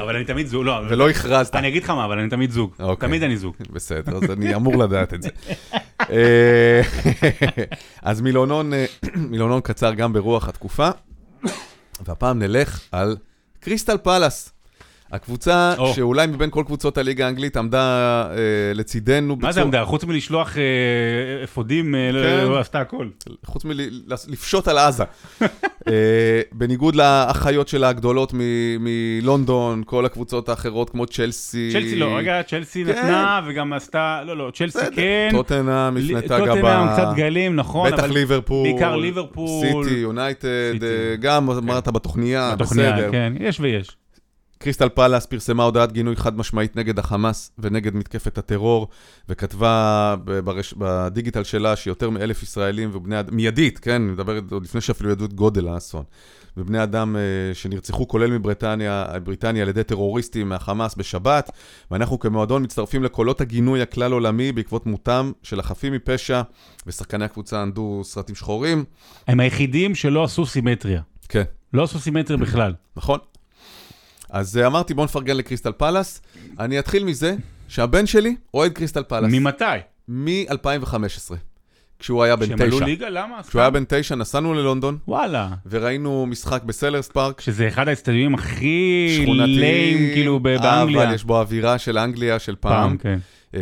אבל אני תמיד זוג, לא, ולא הכרזת. אני אגיד לך מה, אבל אני תמיד זוג. אוקיי. תמיד אני זוג. בסדר, אז אני אמור לדעת את זה. <laughs> אה, אז אה, מילונון קצר גם ברוח התקופה, והפעם נלך על קריסטל פלאס. הקבוצה או. שאולי מבין כל קבוצות הליגה האנגלית עמדה אה, לצידנו מה זה עמדה? חוץ מלשלוח אה, אפודים, אה, לא- כן. לא עשתה הכל. חוץ מלפשוט על עזה. <laughs> אה, בניגוד לאחיות שלה הגדולות מלונדון, כל הקבוצות האחרות כמו צ'לסי. צ'לסי לא, רגע, צ'לסי כן. נתנה וגם עשתה, לא, לא, צ'לסי בסדר, כן. טוטנאם הפנתה גבה. טוטנאם קצת גלים, נכון, בטח אבל ליברפול. בעיקר ליברפול. סיטי, יונייטד. אה, גם אמרת בתוכניה, בתוכניה, בסדר. כן, יש ויש. קריסטל פלאס פרסמה הודעת גינוי חד משמעית נגד החמאס ונגד מתקפת הטרור, וכתבה ברש... בדיגיטל שלה שיותר מאלף ישראלים ובני אדם, מיידית, כן, אני מדבר עוד לפני שאפילו ידעו את גודל האסון, ובני אדם אה, שנרצחו, כולל מבריטניה, בריטניה, על ידי טרוריסטים מהחמאס בשבת, ואנחנו כמועדון מצטרפים לקולות הגינוי הכלל עולמי בעקבות מותם של החפים מפשע, ושחקני הקבוצה ענדו סרטים שחורים. הם היחידים שלא עשו סימטריה. כן. לא עשו סימטריה בכלל. נכון. אז אה, אמרתי, בוא נפרגן לקריסטל פלאס. אני אתחיל מזה שהבן שלי אוהד קריסטל פלאס. ממתי? מ-2015, כשהוא היה בן שהם עלו תשע. ליגה? למה? כשהוא היה? בן תשע, נסענו ללונדון, וואלה. וראינו משחק בסלרס פארק. שזה אחד האצטדיונים הכי ליים, כאילו, באנגליה. אבל יש בו אווירה של אנגליה של פעם. פעם, כן. אה,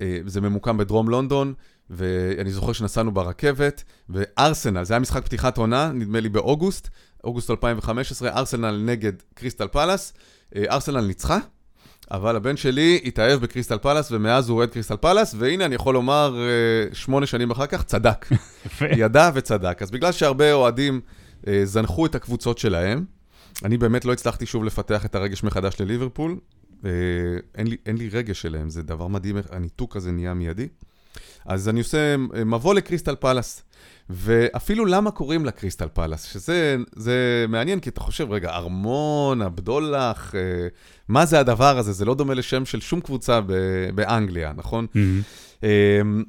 אה, זה ממוקם בדרום לונדון, ואני זוכר שנסענו ברכבת, וארסנל, זה היה משחק פתיחת עונה, נדמה לי באוגוסט, אוגוסט 2015, ארסנל נגד קריסטל פלאס. אה, ארסנל ניצחה, אבל הבן שלי התאהב בקריסטל פלאס, ומאז הוא אוהד קריסטל פלאס, והנה אני יכול לומר, אה, שמונה שנים אחר כך, צדק. <laughs> ידע וצדק. אז בגלל שהרבה אוהדים אה, זנחו את הקבוצות שלהם, אני באמת לא הצלחתי שוב לפתח את הרגש מחדש לליברפול. אין, לי, אין לי רגש אליהם, זה דבר מדהים, הניתוק הזה נהיה מיידי. אז אני עושה מבוא לקריסטל פלאס. ואפילו למה קוראים לה קריסטל פלאס, שזה זה מעניין, כי אתה חושב, רגע, ארמון, הבדולח, אה, מה זה הדבר הזה? זה לא דומה לשם של שום קבוצה ב- באנגליה, נכון? מהמם. אמ,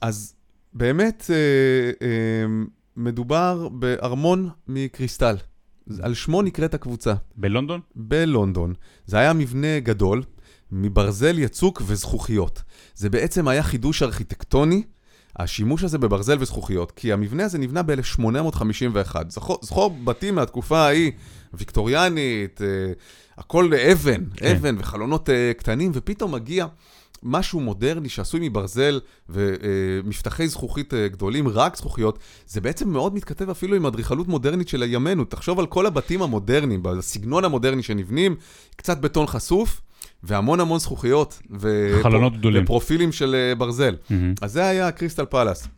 אז באמת אה, אמ, מדובר בארמון מקריסטל. על שמו נקראת הקבוצה, בלונדון? בלונדון. זה היה מבנה גדול, מברזל יצוק וזכוכיות. זה בעצם היה חידוש ארכיטקטוני. השימוש הזה בברזל וזכוכיות, כי המבנה הזה נבנה ב-1851. זכור, זכור בתים מהתקופה ההיא, ויקטוריאנית, אה, הכל אבן, כן. אבן וחלונות אה, קטנים, ופתאום מגיע משהו מודרני שעשוי מברזל ומפתחי זכוכית אה, גדולים, רק זכוכיות, זה בעצם מאוד מתכתב אפילו עם אדריכלות מודרנית של ימינו. תחשוב על כל הבתים המודרניים, בסגנון המודרני שנבנים, קצת בטון חשוף. והמון המון זכוכיות. ו- חלונות גדולים. ופרופילים של אה, ברזל. מהמם. אז זה היה קריסטל פלאס.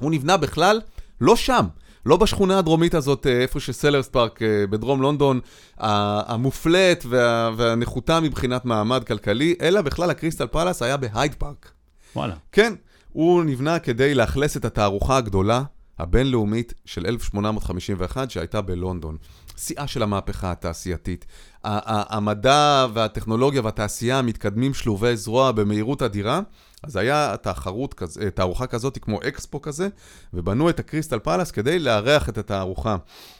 הוא נבנה בכלל לא שם, לא בשכונה הדרומית הזאת, אה, איפה שסלרס פארק אה, בדרום לונדון, המופלט וה- והנחותה מבחינת מעמד כלכלי, אלא בכלל הקריסטל פלאס היה בהייד פארק. וואלה. כן, הוא נבנה כדי לאכלס את התערוכה הגדולה הבינלאומית של 1851 שהייתה בלונדון. שיאה של המהפכה התעשייתית. המדע והטכנולוגיה והתעשייה מתקדמים שלובי זרוע במהירות אדירה, אז היה תחרות, כזה, תערוכה כזאת כמו אקספו כזה, ובנו את הקריסטל פלאס כדי לארח את התערוכה.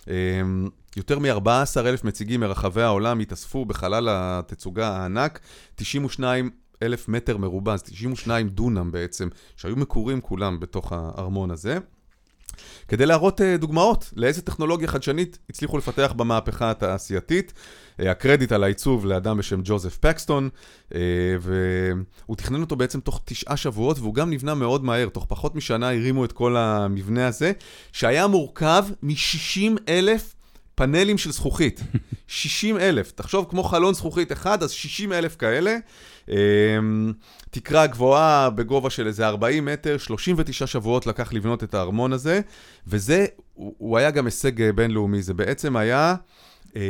אמ, יותר מ-14 אלף מציגים מרחבי העולם התאספו בחלל התצוגה הענק, 92 אלף מטר מרובע, אז 92 דונם בעצם, שהיו מקורים כולם בתוך הארמון הזה. כדי להראות אה, דוגמאות לאיזה טכנולוגיה חדשנית הצליחו לפתח במהפכה התעשייתית. אה, הקרדיט על העיצוב לאדם בשם ג'וזף פקסטון, אה, והוא תכנן אותו בעצם תוך תשעה שבועות, והוא גם נבנה מאוד מהר, תוך פחות משנה הרימו את כל המבנה הזה, שהיה מורכב מ-60 אלף פאנלים של זכוכית. <laughs> 60 אלף, תחשוב כמו חלון זכוכית אחד, אז 60 אלף כאלה. אמ, תקרה גבוהה בגובה של איזה 40 מטר, 39 שבועות לקח לבנות את הארמון הזה, וזה, הוא היה גם הישג בינלאומי, זה בעצם היה אמ,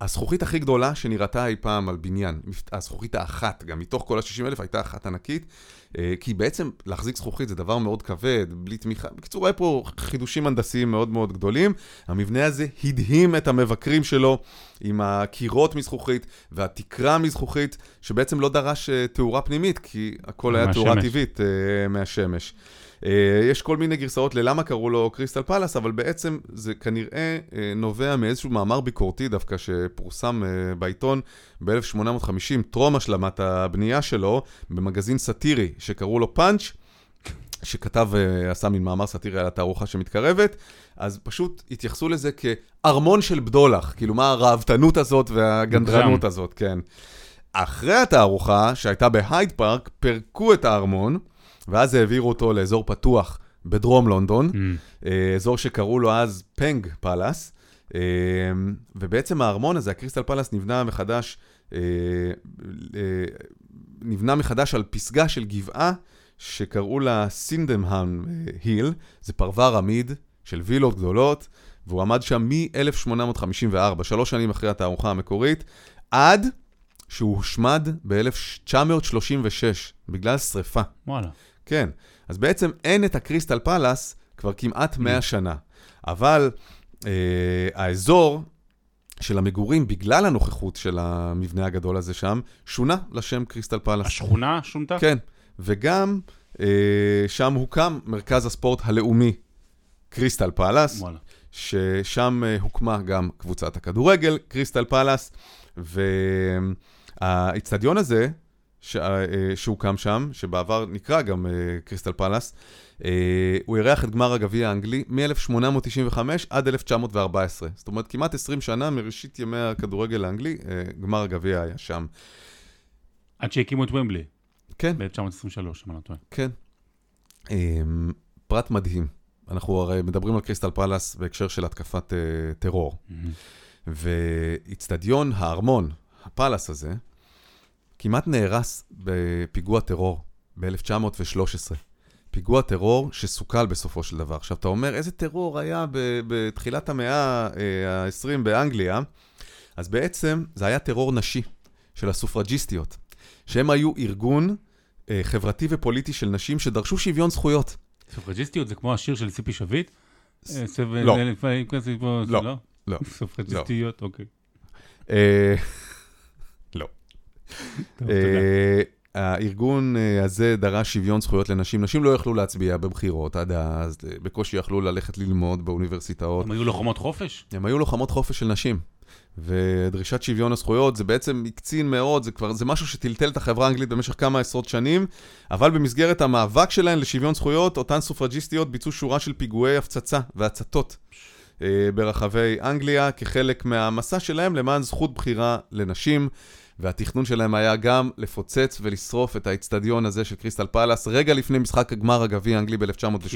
הזכוכית הכי גדולה שנראתה אי פעם על בניין. הזכוכית האחת, גם מתוך כל ה-60 אלף הייתה אחת ענקית, כי בעצם להחזיק זכוכית זה דבר מאוד כבד, בלי תמיכה. בקיצור, היה פה חידושים הנדסיים מאוד מאוד גדולים. המבנה הזה הדהים את המבקרים שלו עם הקירות מזכוכית והתקרה מזכוכית, שבעצם לא דרש אה, תאורה פנימית, כי הכל היה תאורה. טבעית אה, מהשמש. אה, יש כל מיני גרסאות ללמה קראו לו קריסטל פלאס, אבל בעצם זה כנראה אה, נובע מאיזשהו מאמר ביקורתי דווקא שפורסם אה, בעיתון ב-1850, טרום השלמת הבנייה שלו, במגזין סאטירי שקראו לו פאנץ', שכתב, עשה מין מאמר סאטירי על התערוכה שמתקרבת, אז פשוט התייחסו לזה כארמון של בדולח, כאילו מה הראוותנות הזאת והגנדרנות. הזאת, כן. אחרי התערוכה, שהייתה בהייד פארק, פירקו את הארמון, ואז העבירו אותו לאזור פתוח בדרום לונדון, מהמם. אה, אזור שקראו לו אז פנג פלאס, אה, ובעצם הארמון הזה, הקריסטל פלאס, נבנה מחדש, אה, נבנה מחדש על פסגה של גבעה שקראו לה סינדמהאם היל, זה פרוור עמיד של וילות גדולות, והוא עמד שם מ-1854, שלוש שנים אחרי התערוכה המקורית, עד שהוא הושמד ב-1936, בגלל שריפה. וואלה. כן, אז בעצם אין את הקריסטל פלאס כבר כמעט 100 שנה. אבל אה, האזור של המגורים, בגלל הנוכחות של המבנה הגדול הזה שם, שונה לשם קריסטל פלאס. השכונה שונתה? כן, וגם אה, שם הוקם מרכז הספורט הלאומי קריסטל פלאס. ששם אה, הוקמה גם קבוצת הכדורגל, קריסטל פלאס, והאיצטדיון הזה, שהוקם שם, שבעבר נקרא גם אה, קריסטל פלאס, אה, הוא אירח את גמר הגביע האנגלי מ-1895 עד 1914. זאת אומרת, כמעט 20 שנה מראשית ימי הכדורגל האנגלי, אה, גמר הגביע היה שם. עד שהקימו את ומבלי, כן, ב-1923, אם אני לא טועה. כן. אמ, פרט מדהים. אנחנו הרי מדברים על קריסטל פלאס בהקשר של התקפת טרור. ואיצטדיון הארמון, הפלאס הזה, כמעט נהרס בפיגוע טרור ב-1913. פיגוע טרור שסוכל בסופו של דבר. עכשיו, אתה אומר, איזה טרור היה בתחילת המאה אה, ה-20 באנגליה? אז בעצם זה היה טרור נשי של הסופרג'יסטיות, שהם היו ארגון אה, חברתי ופוליטי של נשים שדרשו שוויון זכויות. סופרג'יסטיות זה כמו השיר של ציפי שביט? ס- אה, סבל- לא. זה לא. לא? לא. סופרג'יסטיות, אוקיי. אה, לא. טוב, תודה. אה, הארגון אה, הזה דרש שוויון זכויות לנשים. נשים לא יכלו להצביע בבחירות עד אז, אה, בקושי יכלו ללכת ללמוד באוניברסיטאות. הם היו לוחמות חופש? הם היו לוחמות חופש של נשים. ודרישת שוויון הזכויות זה בעצם הקצין מאוד, זה כבר, זה משהו שטלטל את החברה האנגלית במשך כמה עשרות שנים, אבל במסגרת המאבק שלהן לשוויון זכויות, אותן סופרג'יסטיות ביצעו שורה של פיגועי הפצצה והצתות אה, ברחבי אנגליה, כחלק מהמסע שלהם למען זכות בחירה לנשים. והתכנון שלהם היה גם לפוצץ ולשרוף את האיצטדיון הזה של קריסטל פלאס, רגע לפני משחק הגמר הגביע האנגלי ב-1913.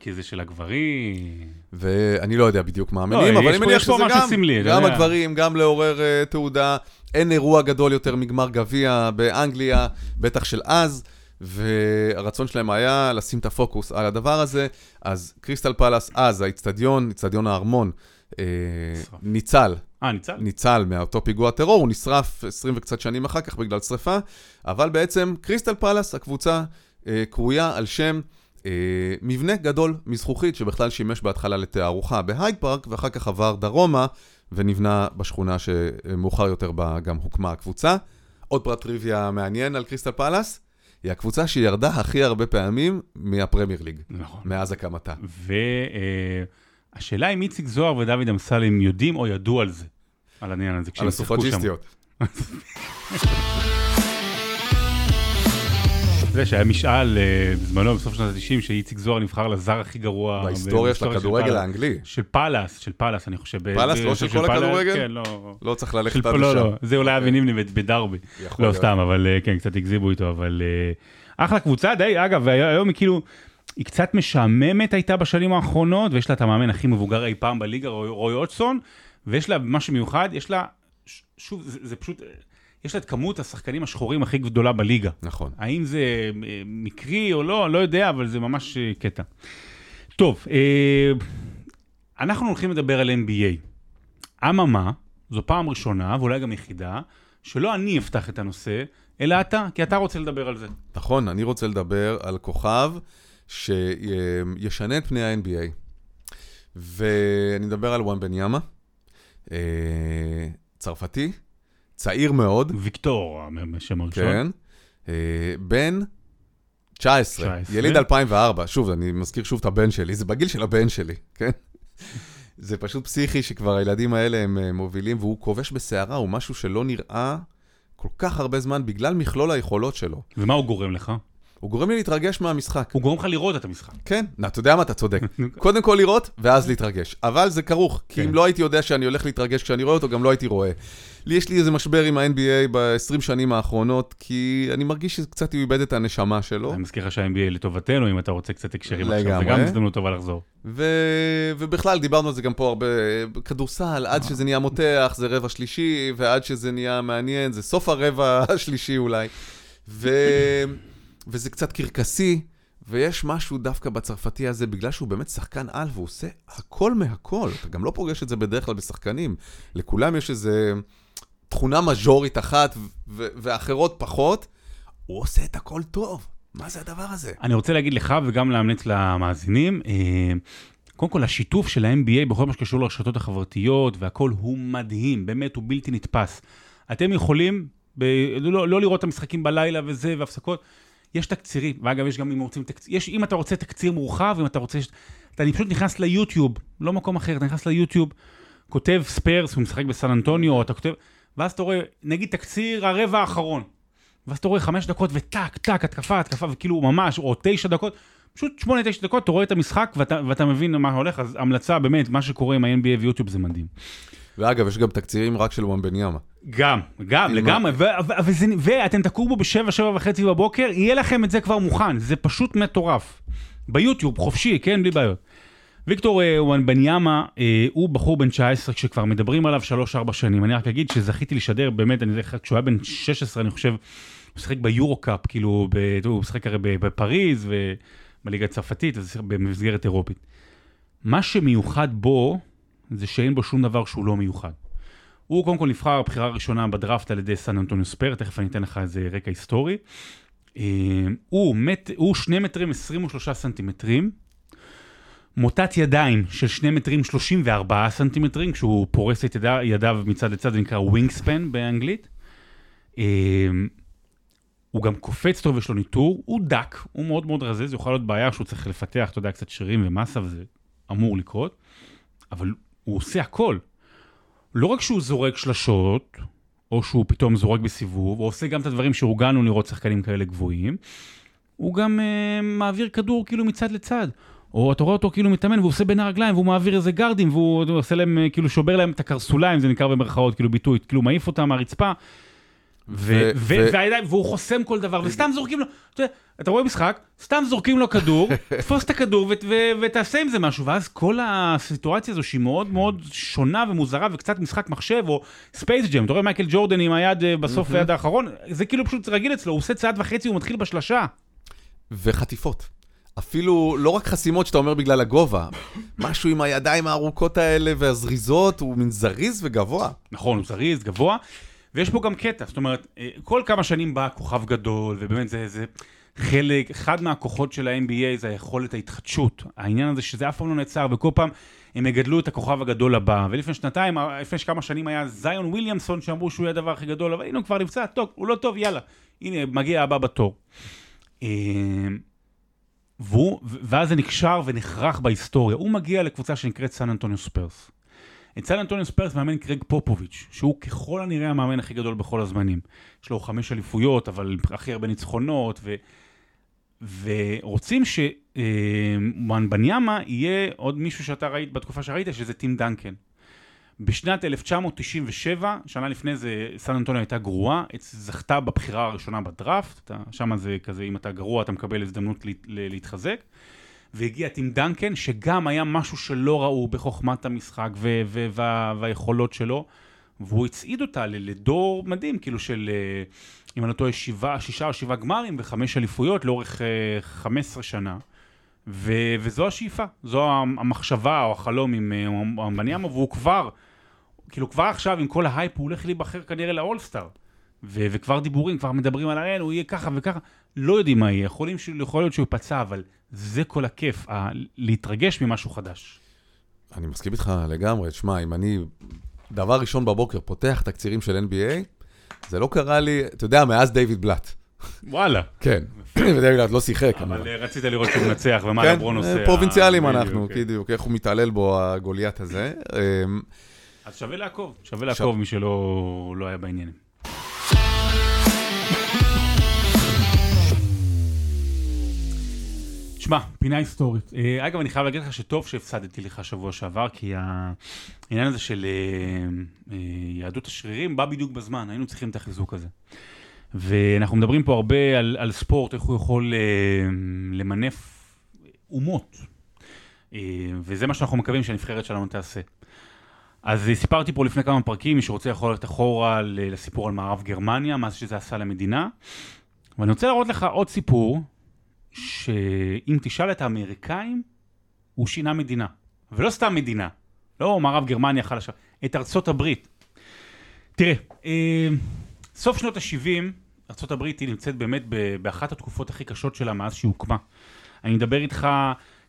כי זה של הגברים. ואני לא יודע בדיוק מה המניעים, לא, אבל אני מניח שזה גם, סמלי, גם הגברים, גם לעורר uh, תעודה. אין אירוע גדול יותר מגמר גביע באנגליה, בטח של אז. והרצון שלהם היה לשים את הפוקוס על הדבר הזה. אז קריסטל פלאס, אז האיצטדיון, איצטדיון הארמון, ניצל אה, ניצל? ניצל מאותו פיגוע טרור, הוא נשרף 20 וקצת שנים אחר כך בגלל שרפה, אבל בעצם קריסטל פלאס, הקבוצה, אה, קרויה על שם אה, מבנה גדול מזכוכית, שבכלל שימש בהתחלה לתערוכה בהייד פארק, ואחר כך עבר דרומה, ונבנה בשכונה שמאוחר יותר בה גם הוקמה הקבוצה. עוד פרט טריוויה מעניין על קריסטל פלאס, היא הקבוצה שירדה הכי הרבה פעמים מהפרמייר ליג, נכון. מאז הקמתה. ו... השאלה אם איציק זוהר ודוד אמסלם יודעים או ידעו על זה, על העניין הזה, על הסופרג'יסטיות. אתה יודע שהיה משאל אה, בזמנו, בסוף שנות ה-90, שאיציק זוהר נבחר לזר הכי גרוע. בהיסטוריה של הכדורגל האנגלי. של פאלאס, של פאלאס, אני חושב. פאלאס, לא של כל הכדורגל? כן, לא. לא צריך ללכת עד לשם. לא, לא, זה אולי אבי נימני בדרבי. לא סתם, אבל אה, כן, קצת הגזיבו איתו, אבל... אה, אחלה קבוצה, די, אגב, היום היא כאילו... היא קצת משעממת הייתה בשנים האחרונות, ויש לה את המאמן הכי מבוגר אי פעם בליגה, רוי אוטסון, ויש לה משהו מיוחד, יש לה, שוב, זה, זה פשוט, יש לה את כמות השחקנים השחורים הכי גדולה בליגה. נכון. האם זה אה, מקרי או לא, לא יודע, אבל זה ממש אה, קטע. טוב, אה, אנחנו הולכים לדבר על NBA. אממה, זו פעם ראשונה, ואולי גם יחידה, שלא אני אפתח את הנושא, אלא אתה, כי אתה רוצה לדבר על זה. נכון, אני רוצה לדבר על כוכב שישנה את פני ה-NBA. ואני מדבר על וואן בן ימה, אה, צרפתי, צעיר מאוד. ויקטור, השם הראשון. כן. אה, בן 19, 19, יליד 2004. שוב, אני מזכיר שוב את הבן שלי, זה בגיל של הבן שלי, כן? זה פשוט פסיכי שכבר הילדים האלה הם אה, מובילים, והוא כובש בסערה, הוא משהו שלא נראה כל כך הרבה זמן בגלל מכלול היכולות שלו. ומה הוא גורם לך? הוא גורם לי להתרגש מהמשחק. הוא גורם לך לראות את המשחק. כן, אתה יודע מה, אתה צודק. <laughs> קודם כל לראות, ואז להתרגש. אבל זה כרוך, כי אם כן. לא הייתי יודע שאני הולך להתרגש כשאני רואה אותו, גם לא הייתי רואה. לי יש לי איזה משבר עם ה-NBA ב-20 שנים האחרונות, כי אני מרגיש שקצת הוא איבד את הנשמה שלו. אני מזכיר לך שה-NBA לטובתנו, אם אתה רוצה קצת הקשרים עכשיו, זה גם הזדמנות טובה לחזור. ובכלל, דיברנו על זה גם פה הרבה, כדורסל, עד שזה נהיה מותח, זה רבע שלישי, ועד שזה נהיה מעניין, זה סוף הרבע <laughs> השלישי אולי. וזה קצת קרקסי, ויש משהו דווקא בצרפתי הזה, בגלל שהוא באמת שחקן על, והוא עושה הכל מהכל. אתה גם לא פוגש את זה בדרך כלל בשחקנים. לכולם יש איזה תכונה מז'ורית אחת, ואחרות פחות. הוא עושה את הכל טוב. מה זה הדבר הזה? אני רוצה להגיד לך וגם להמליץ למאזינים, אה, קודם כל, השיתוף של ה-NBA בכל מה שקשור לרשתות החברתיות והכל הוא מדהים, באמת, הוא בלתי נתפס. אתם יכולים ב- לא, לא לראות את המשחקים בלילה וזה, והפסקות. יש תקצירים, ואגב, יש גם אם רוצים תקציר, יש, אם אתה רוצה תקציר מורחב, אם אתה רוצה, אתה פשוט נכנס ליוטיוב, לא מקום אחר, אתה נכנס ליוטיוב, כותב ספיירס, הוא משחק בסן אנטוניו, אתה כותב, ואז אתה רואה, נגיד תקציר הרבע האחרון, ואז אתה רואה חמש דקות וטק, טק, התקפה, התקפה, וכאילו ממש, או תשע דקות, פשוט שמונה, תשע דקות, אתה רואה את המשחק ואתה, ואתה מבין מה הולך, אז המלצה, באמת, מה שקורה עם ה-NBA ויוטיוב זה מדהים. ואגב, יש גם תקצירים רק של וואמבניאמה. גם, גם, לגמרי, ואתם תקומו בשבע, שבע וחצי בבוקר, יהיה לכם את זה כבר מוכן, זה פשוט מטורף. ביוטיוב, חופשי, כן, בלי בעיות. ויקטור אה, וואנבניאמה אה, הוא בחור בן 19 כשכבר מדברים עליו 3-4 שנים. אני רק אגיד שזכיתי לשדר, באמת, אני זוכר, כשהוא היה בן 16, אני חושב, הוא שיחק ביורו-קאפ, כאילו, ב, הוא שיחק הרי בפריז ובליגה הצרפתית, אז במסגרת אירופית. מה שמיוחד בו, זה שאין בו שום דבר שהוא לא מיוחד. הוא קודם כל נבחר בחירה ראשונה בדראפט על ידי סן אנטוניו ספייר, תכף אני אתן לך איזה רקע היסטורי. אה, הוא, מט, הוא 2 מטרים 23 סנטימטרים, מוטת ידיים של 2 מטרים 34 סנטימטרים, כשהוא פורס את ידיו, ידיו מצד לצד, זה נקרא ווינגספן באנגלית. אה, הוא גם קופץ טוב, יש לו ניטור, הוא דק, הוא מאוד מאוד רזה, זה יכול להיות בעיה שהוא צריך לפתח, אתה יודע, קצת שרירים ומסה, וזה אמור לקרות, אבל הוא עושה הכל. לא רק שהוא זורק שלשות, או שהוא פתאום זורק בסיבוב, או עושה גם את הדברים שהורגלנו לראות שחקנים כאלה גבוהים, הוא גם אה, מעביר כדור כאילו מצד לצד. או אתה רואה אותו כאילו מתאמן והוא עושה בין הרגליים והוא מעביר איזה גרדים והוא עושה להם, אה, כאילו שובר להם את הקרסוליים, זה נקרא במרכאות, כאילו ביטוי, כאילו מעיף אותם מהרצפה. ו- ו- ו- והידיים, והוא חוסם כל דבר, וסתם זורקים לו, אתה, רואה משחק, סתם זורקים לו כדור, <laughs> תפוס את הכדור ותעשה עם זה משהו, ואז כל הסיטואציה הזו שהיא מאוד מאוד שונה ומוזרה וקצת משחק מחשב, או ספייס ג'ם, אתה רואה מייקל ג'ורדן עם היד אה, בסוף היד האחרון, זה כאילו פשוט רגיל אצלו, הוא עושה צעד וחצי, הוא מתחיל בשלשה. וחטיפות. אפילו לא רק חסימות שאתה אומר בגלל הגובה, משהו עם הידיים הארוכות האלה והזריזות, הוא מין זריז וגבוה. נכון, הוא זריז, גבוה. ויש פה גם קטע, זאת אומרת, אה, כל כמה שנים בא כוכב גדול, ובאמת זה, זה חלק, אחד מהכוחות של ה-NBA זה היכולת ההתחדשות. העניין הזה שזה אף פעם לא נעצר, וכל פעם הם יגדלו את הכוכב הגדול הבא. ולפני שנתיים, אה, לפני כמה שנים היה זיון וויליאמסון, שאמרו שהוא יהיה הדבר הכי גדול, אבל הנה הוא כבר נפצע, טוב, הוא לא טוב, יאללה. הנה, מגיע הבא בתור. אה, והוא, ואז זה נקשר ונחרך בהיסטוריה. הוא מגיע לקבוצה שנקראת סן אנטוניו ספרס. את סן אנטוניו ספרס מאמן קרג פופוביץ', שהוא ככל הנראה המאמן הכי גדול בכל הזמנים. יש לו חמש אליפויות, אבל הכי הרבה ניצחונות, ו... ורוצים שמואנבניאמה יהיה עוד מישהו שאתה ראית בתקופה שראית, שזה טים דנקן. בשנת 1997, שנה לפני זה, סן אנטוניו הייתה גרועה, זכתה בבחירה הראשונה בדראפט, שם זה כזה, אם אתה גרוע אתה מקבל הזדמנות להתחזק. והגיע טים דנקן, שגם היה משהו שלא ראו בחוכמת המשחק והיכולות שלו, והוא הצעיד אותה לדור מדהים, כאילו של, אה, אם אני לא טועה, שישה או שבעה גמרים וחמש אליפויות לאורך 15 אה, שנה. ו- וזו השאיפה, זו המחשבה או החלום עם וומבניאמה, אה, והוא כבר, כאילו כבר עכשיו עם כל ההייפ הוא הולך להיבחר כנראה לאולסטאר. ו- וכבר דיבורים, כבר מדברים על האל, הוא יהיה ככה וככה, לא יודעים מה יהיה, יכול, יכול להיות שהוא ייפצע, אבל זה כל הכיף, ה- להתרגש ממשהו חדש. אני מסכים איתך לגמרי, תשמע, אם אני דבר ראשון בבוקר פותח תקצירים של NBA, זה לא קרה לי, אתה יודע, מאז דיוויד בלאט. וואלה. כן, ודייוויד <laughs> בלאט לא שיחק. אבל אה, רצית לראות שהוא מנצח ומה כן, לברון עושה. פרובינציאלים אנחנו, כן. בדיוק, איך הוא מתעלל בו, הגוליית הזה. <laughs> אמ, אז שווה לעקוב, שווה לעקוב מי שלא לא היה בעניינים. שמע, פינה היסטורית. אה, אגב, אני חייב להגיד לך שטוב שהפסדתי לך שבוע שעבר, כי העניין הזה של אה, אה, יהדות השרירים בא בדיוק בזמן, היינו צריכים את החיזוק הזה. ואנחנו מדברים פה הרבה על, על ספורט, איך הוא יכול למנף אומות. וזה מה שאנחנו מקווים שהנבחרת שלנו תעשה. אז סיפרתי פה לפני כמה פרקים, מי שרוצה יכול ללכת אחורה לסיפור על מערב גרמניה, מה שזה עשה למדינה. ואני רוצה להראות לך עוד סיפור שאם תשאל את האמריקאים, הוא שינה מדינה. ולא סתם מדינה, לא מערב גרמניה חלשה, את ארצות הברית. תראה, אה, סוף שנות ה-70, ארצות הברית היא נמצאת באמת באחת התקופות הכי קשות שלה מאז שהיא הוקמה. אני מדבר איתך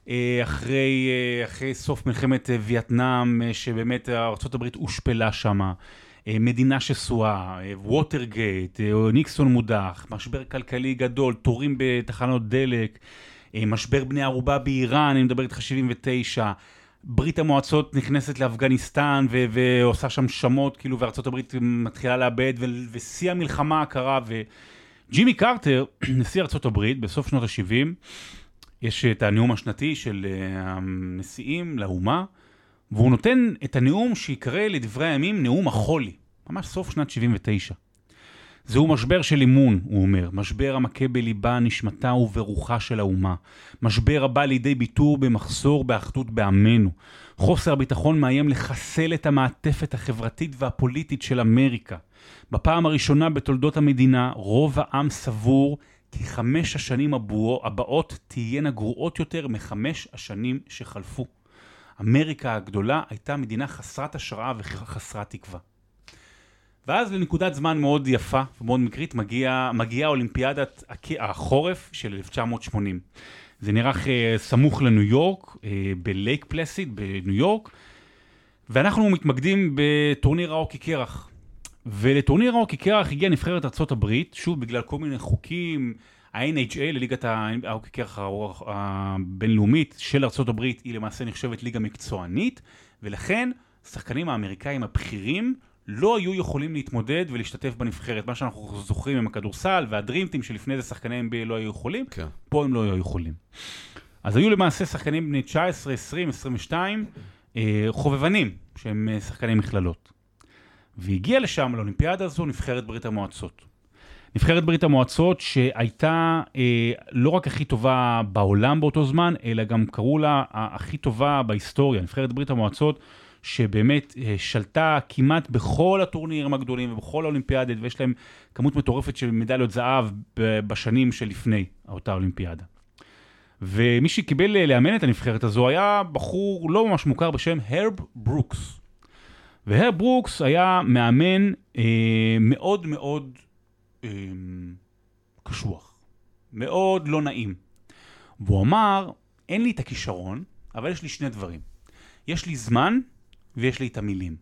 אה, אחרי, אה, אחרי סוף מלחמת אה, וייטנאם, שבאמת ארצות הברית הושפלה שמה. אה, מדינה שסועה, אה, ווטרגייט, אה, ניקסון מודח, משבר כלכלי גדול, תורים בתחנות דלק, משבר בני ערובה באיראן, אני מדבר איתך 79, ברית המועצות נכנסת לאפגניסטן ו- ועושה שם שמות, כאילו, וארצות הברית מתחילה לאבד, ושיא המלחמה הקרה, וג'ימי קרטר, <clears throat> נשיא ארצות הברית, בסוף שנות ה-70, יש את הנאום השנתי של הנשיאים לאומה, והוא נותן את הנאום שיקרא לדברי הימים נאום החולי, ממש סוף שנת 79. זהו משבר של אמון, הוא אומר, משבר המכה בליבה, נשמתה וברוחה של האומה. משבר הבא לידי ביטור במחסור באחדות בעמנו. חוסר הביטחון מאיים לחסל את המעטפת החברתית והפוליטית של אמריקה. בפעם הראשונה בתולדות המדינה, רוב העם סבור כי חמש השנים הבאות תהיינה גרועות יותר מחמש השנים שחלפו. אמריקה הגדולה הייתה מדינה חסרת השראה וחסרת תקווה. ואז לנקודת זמן מאוד יפה ומאוד מקרית מגיעה מגיע אולימפיאדת החורף של 1980. זה נערך uh, סמוך לניו יורק, uh, בלייק פלסיד בניו יורק, ואנחנו מתמקדים בטורניר האוקי קרח. ולטורניר האוקי קרח הגיעה נבחרת ארה"ב, שוב בגלל כל מיני חוקים, ה-NHA, לליגת ההוקי קרח הבינלאומית של ארה"ב, היא למעשה נחשבת ליגה מקצוענית, ולכן השחקנים האמריקאים הבכירים לא היו יכולים להתמודד ולהשתתף בנבחרת. מה שאנחנו זוכרים עם הכדורסל והדרימטים שלפני זה שחקני NBA לא היו יכולים, כן. פה הם לא היו יכולים. אז היו למעשה שחקנים בני 19, 20, 22, אה, חובבנים, שהם אה, שחקני מכללות. והגיע לשם, לאולימפיאדה הזו, נבחרת ברית המועצות. נבחרת ברית המועצות שהייתה אה, לא רק הכי טובה בעולם באותו זמן, אלא גם קראו לה הכי טובה בהיסטוריה. נבחרת ברית המועצות שבאמת אה, שלטה כמעט בכל הטורנירים הגדולים ובכל האולימפיאדות, ויש להם כמות מטורפת של מדליות זהב בשנים שלפני אותה אולימפיאדה. ומי שקיבל אה, לאמן את הנבחרת הזו היה בחור לא ממש מוכר בשם הרב ברוקס. והרב ברוקס היה מאמן אה, מאוד מאוד קשוח, מאוד לא נעים. והוא אמר, אין לי את הכישרון, אבל יש לי שני דברים. יש לי זמן ויש לי את המילים.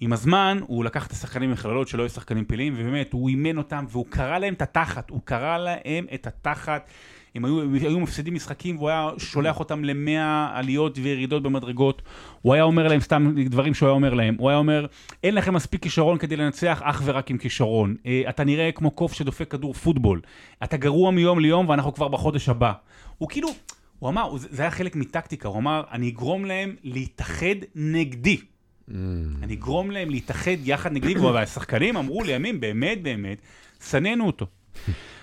עם הזמן הוא לקח את השחקנים ממכללות שלא היו שחקנים פעילים, ובאמת הוא אימן אותם והוא קרא להם את התחת, הוא קרא להם את התחת. הם היו, היו מפסידים משחקים והוא היה שולח אותם למאה עליות וירידות במדרגות. הוא היה אומר להם סתם דברים שהוא היה אומר להם. הוא היה אומר, אין לכם מספיק כישרון כדי לנצח אך ורק עם כישרון. אה, אתה נראה כמו קוף שדופק כדור פוטבול. אתה גרוע מיום ליום ואנחנו כבר בחודש הבא. הוא כאילו, הוא אמר, זה היה חלק מטקטיקה, הוא אמר, אני אגרום להם להתאחד נגדי. אני אגרום להם להתאחד יחד נגדי, והשחקנים אמרו לימים, באמת באמת, שנאנו אותו.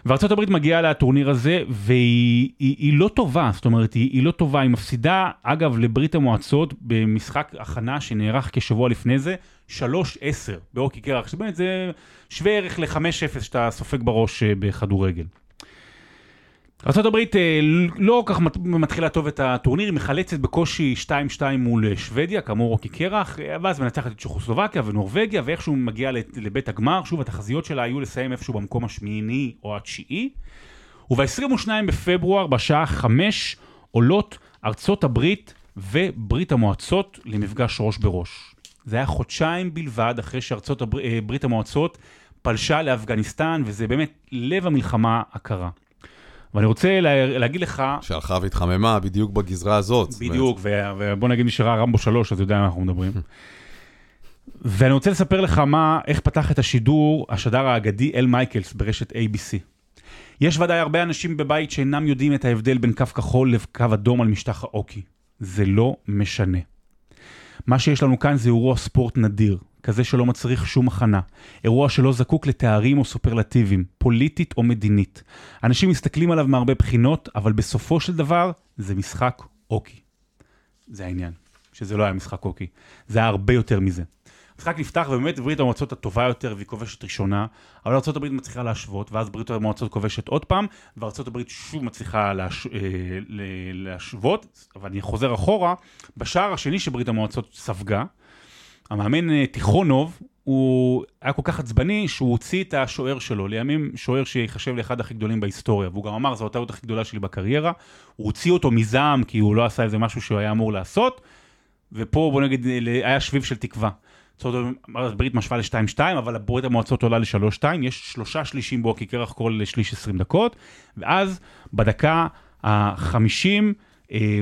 וארצות הברית מגיעה לטורניר הזה, והיא היא, היא לא טובה, זאת אומרת, היא, היא לא טובה, היא מפסידה, אגב, לברית המועצות במשחק הכנה שנערך כשבוע לפני זה, 3-10 באוקי קרח, שבאמת זה שווה ערך ל-5-0 שאתה סופג בראש אה, בכדורגל. ארה"ב אה, לא כל כך מתחילה טוב את הטורניר, היא מחלצת בקושי 2-2 מול אה, שוודיה, כאמור רוקי קרח, אה, ואז מנצחת את צ'כוסלובקיה ונורבגיה, ואיכשהו מגיעה לבית הגמר, שוב התחזיות שלה היו לסיים איפשהו במקום השמיני או התשיעי. וב-22 בפברואר בשעה 5 עולות ארצות הברית וברית המועצות למפגש ראש בראש. זה היה חודשיים בלבד אחרי שארצות הבר... ברית המועצות פלשה לאפגניסטן, וזה באמת לב המלחמה הקרה. ואני רוצה לה, להגיד לך... שהלכה והתחממה בדיוק בגזרה הזאת. בדיוק, ובוא נגיד שראה רמבו 3, אז יודע על מה אנחנו מדברים. ואני רוצה לספר לך מה, איך פתח את השידור, השדר האגדי אל מייקלס ברשת ABC. יש ודאי הרבה אנשים בבית שאינם יודעים את ההבדל בין קו כחול לקו אדום על משטח האוקי. זה לא משנה. מה שיש לנו כאן זה אירוע ספורט נדיר, כזה שלא מצריך שום הכנה. אירוע שלא זקוק לתארים או סופרלטיבים, פוליטית או מדינית. אנשים מסתכלים עליו מהרבה בחינות, אבל בסופו של דבר זה משחק אוקי. זה העניין, שזה לא היה משחק אוקי. זה היה הרבה יותר מזה. המשחק נפתח ובאמת ברית המועצות הטובה יותר והיא כובשת ראשונה, אבל ארה"ב מצליחה להשוות, ואז ברית המועצות כובשת עוד פעם, וארה"ב שוב מצליחה להש... אה, להשוות, אבל אני חוזר אחורה, בשער השני שברית המועצות ספגה, המאמן אה, תיכונוב, הוא היה כל כך עצבני שהוא הוציא את השוער שלו, לימים שוער שיחשב לאחד הכי גדולים בהיסטוריה, והוא גם אמר, זו הטעות הכי גדולה שלי בקריירה, הוא הוציא אותו מזעם כי הוא לא עשה איזה משהו שהוא היה אמור לעשות, ופה בוא נגיד היה שביב של תקווה. זאת אומרת, ברית משווה ל-2-2, אבל ברית המועצות עולה ל-3-2, יש שלושה שלישים בו, כי קרח כל שליש 20 דקות, ואז בדקה ה-50, אה,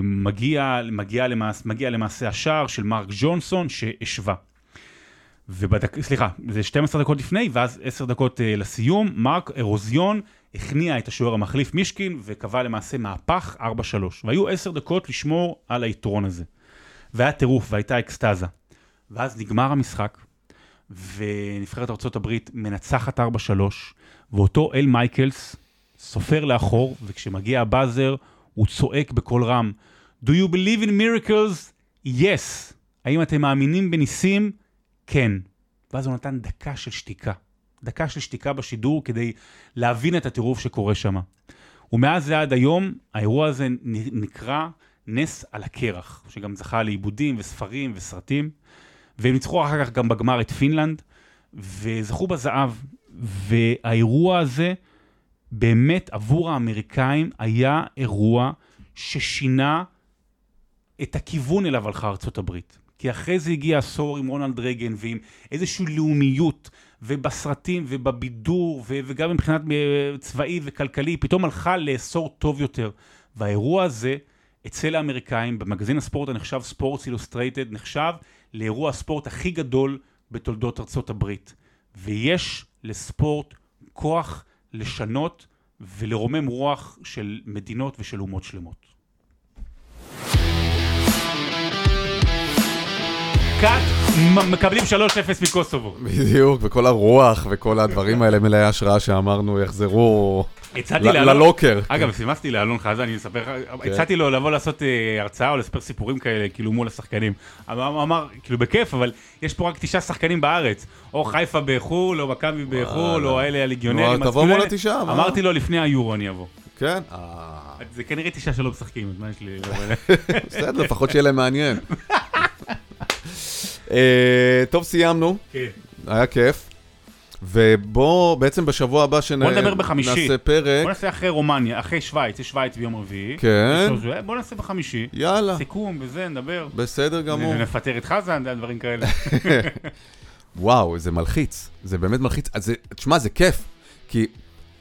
מגיע, מגיע, למעשה, מגיע למעשה השער של מרק ג'ונסון שהשווה. ובדק, סליחה, זה 12 דקות לפני, ואז 10 דקות uh, לסיום, מרק אירוזיון הכניע את השוער המחליף מישקין, וקבע למעשה מהפך 4-3. והיו 10 דקות לשמור על היתרון הזה. והיה טירוף, והייתה אקסטזה. ואז נגמר המשחק, ונבחרת ארה"ב מנצחת 4-3, ואותו אל מייקלס סופר לאחור, וכשמגיע ה buzzer, הוא צועק בקול רם, Do you believe in miracles? Yes. האם אתם מאמינים בניסים? כן. ואז הוא נתן דקה של שתיקה. דקה של שתיקה בשידור כדי להבין את הטירוף שקורה שם. ומאז זה עד היום, האירוע הזה נקרא נס על הקרח, שגם זכה לעיבודים וספרים וסרטים, והם ניצחו אחר כך גם בגמר את פינלנד, וזכו בזהב. והאירוע הזה, באמת עבור האמריקאים היה אירוע ששינה את הכיוון אליו הלכה ארצות הברית. כי אחרי זה הגיע עשור עם רונלד רייגן ועם איזושהי לאומיות, ובסרטים ובבידור, ו- וגם מבחינת אה, צבאי וכלכלי, פתאום הלכה לעשור טוב יותר. והאירוע הזה, אצל האמריקאים, במגזין הספורט הנחשב ספורטס אילוסטרייטד, נחשב לאירוע הספורט הכי גדול בתולדות ארצות הברית. ויש לספורט כוח לשנות ולרומם רוח של מדינות ושל אומות שלמות. מקבלים 3-0 מקוסובו. בדיוק, וכל הרוח וכל הדברים האלה מלאי השראה שאמרנו יחזרו הצעתי לאלון, ללוקר. אגב, סימסתי לאלון חזן, אני אספר לך, הצעתי לו לבוא לעשות אה, הרצאה או לספר סיפורים כאלה, כאילו מול השחקנים. אבל הוא אמר, כאילו בכיף, אבל יש פה רק תשעה שחקנים בארץ. או חיפה בחו"ל, או מכבי בחו"ל, או אלה הליגיונרים. נו, אז תבוא כאילו מול אלה- התשעה, מה? אמרתי לו לפני היורו אני אבוא. כן, זה כנראה תשעה שלא משחקים, אז מה יש לי... <laughs> בסדר, לפחות שיהיה להם מעניין. <laughs> אה, טוב, סיימנו, כן. היה כיף. ובוא, בעצם בשבוע הבא בוא נדבר בחמישי. שנעשה פרק, בוא נעשה אחרי רומניה, אחרי שווייץ, יש שווייץ ביום רביעי. כן. בוא נעשה בחמישי. יאללה, סיכום וזה, נדבר. בסדר גמור. ונפטר את חזן, דברים כאלה. <laughs> וואו, זה מלחיץ, זה באמת מלחיץ. אז זה, תשמע, זה כיף, כי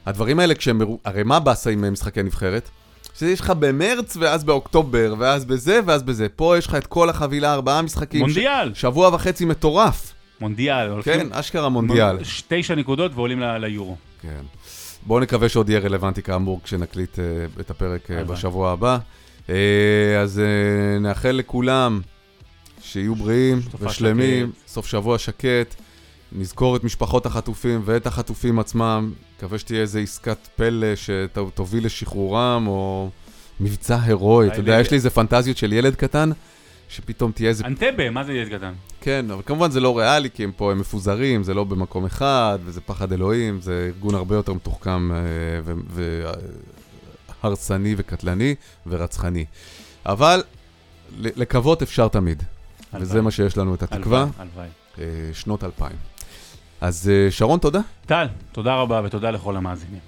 הדברים האלה כשהם, הרי מה באסה עם משחקי נבחרת? שיש לך במרץ, ואז באוקטובר, ואז בזה, ואז בזה. פה יש לך את כל החבילה, ארבעה משחקים. מונדיאל. ש... שבוע וחצי מטורף. מונדיאל. כן, אשכרה מונדיאל. תשע נקודות ועולים ליורו. כן. בואו נקווה שעוד יהיה רלוונטי כאמור כשנקליט אה, את הפרק אה. בשבוע הבא. אה, אז נאחל לכולם שיהיו בריאים ושלמים, שקט. סוף שבוע שקט. נזכור את משפחות החטופים ואת החטופים עצמם. מקווה שתהיה איזו עסקת פלא שתוביל לשחרורם, או מבצע הירואי. אתה יודע, יש לי איזה פנטזיות של ילד קטן, שפתאום תהיה איזה... אנטבה, מה זה ילד קטן? כן, אבל כמובן זה לא ריאלי, כי הם פה, הם מפוזרים, זה לא במקום אחד, וזה פחד אלוהים, זה ארגון הרבה יותר מתוחכם והרסני וקטלני ורצחני. אבל לקוות אפשר תמיד, וזה הלוואי. מה שיש לנו את התקווה, הלוואי. אה, שנות 2000. אז אה, שרון, תודה. טל, תודה רבה ותודה לכל המאזינים.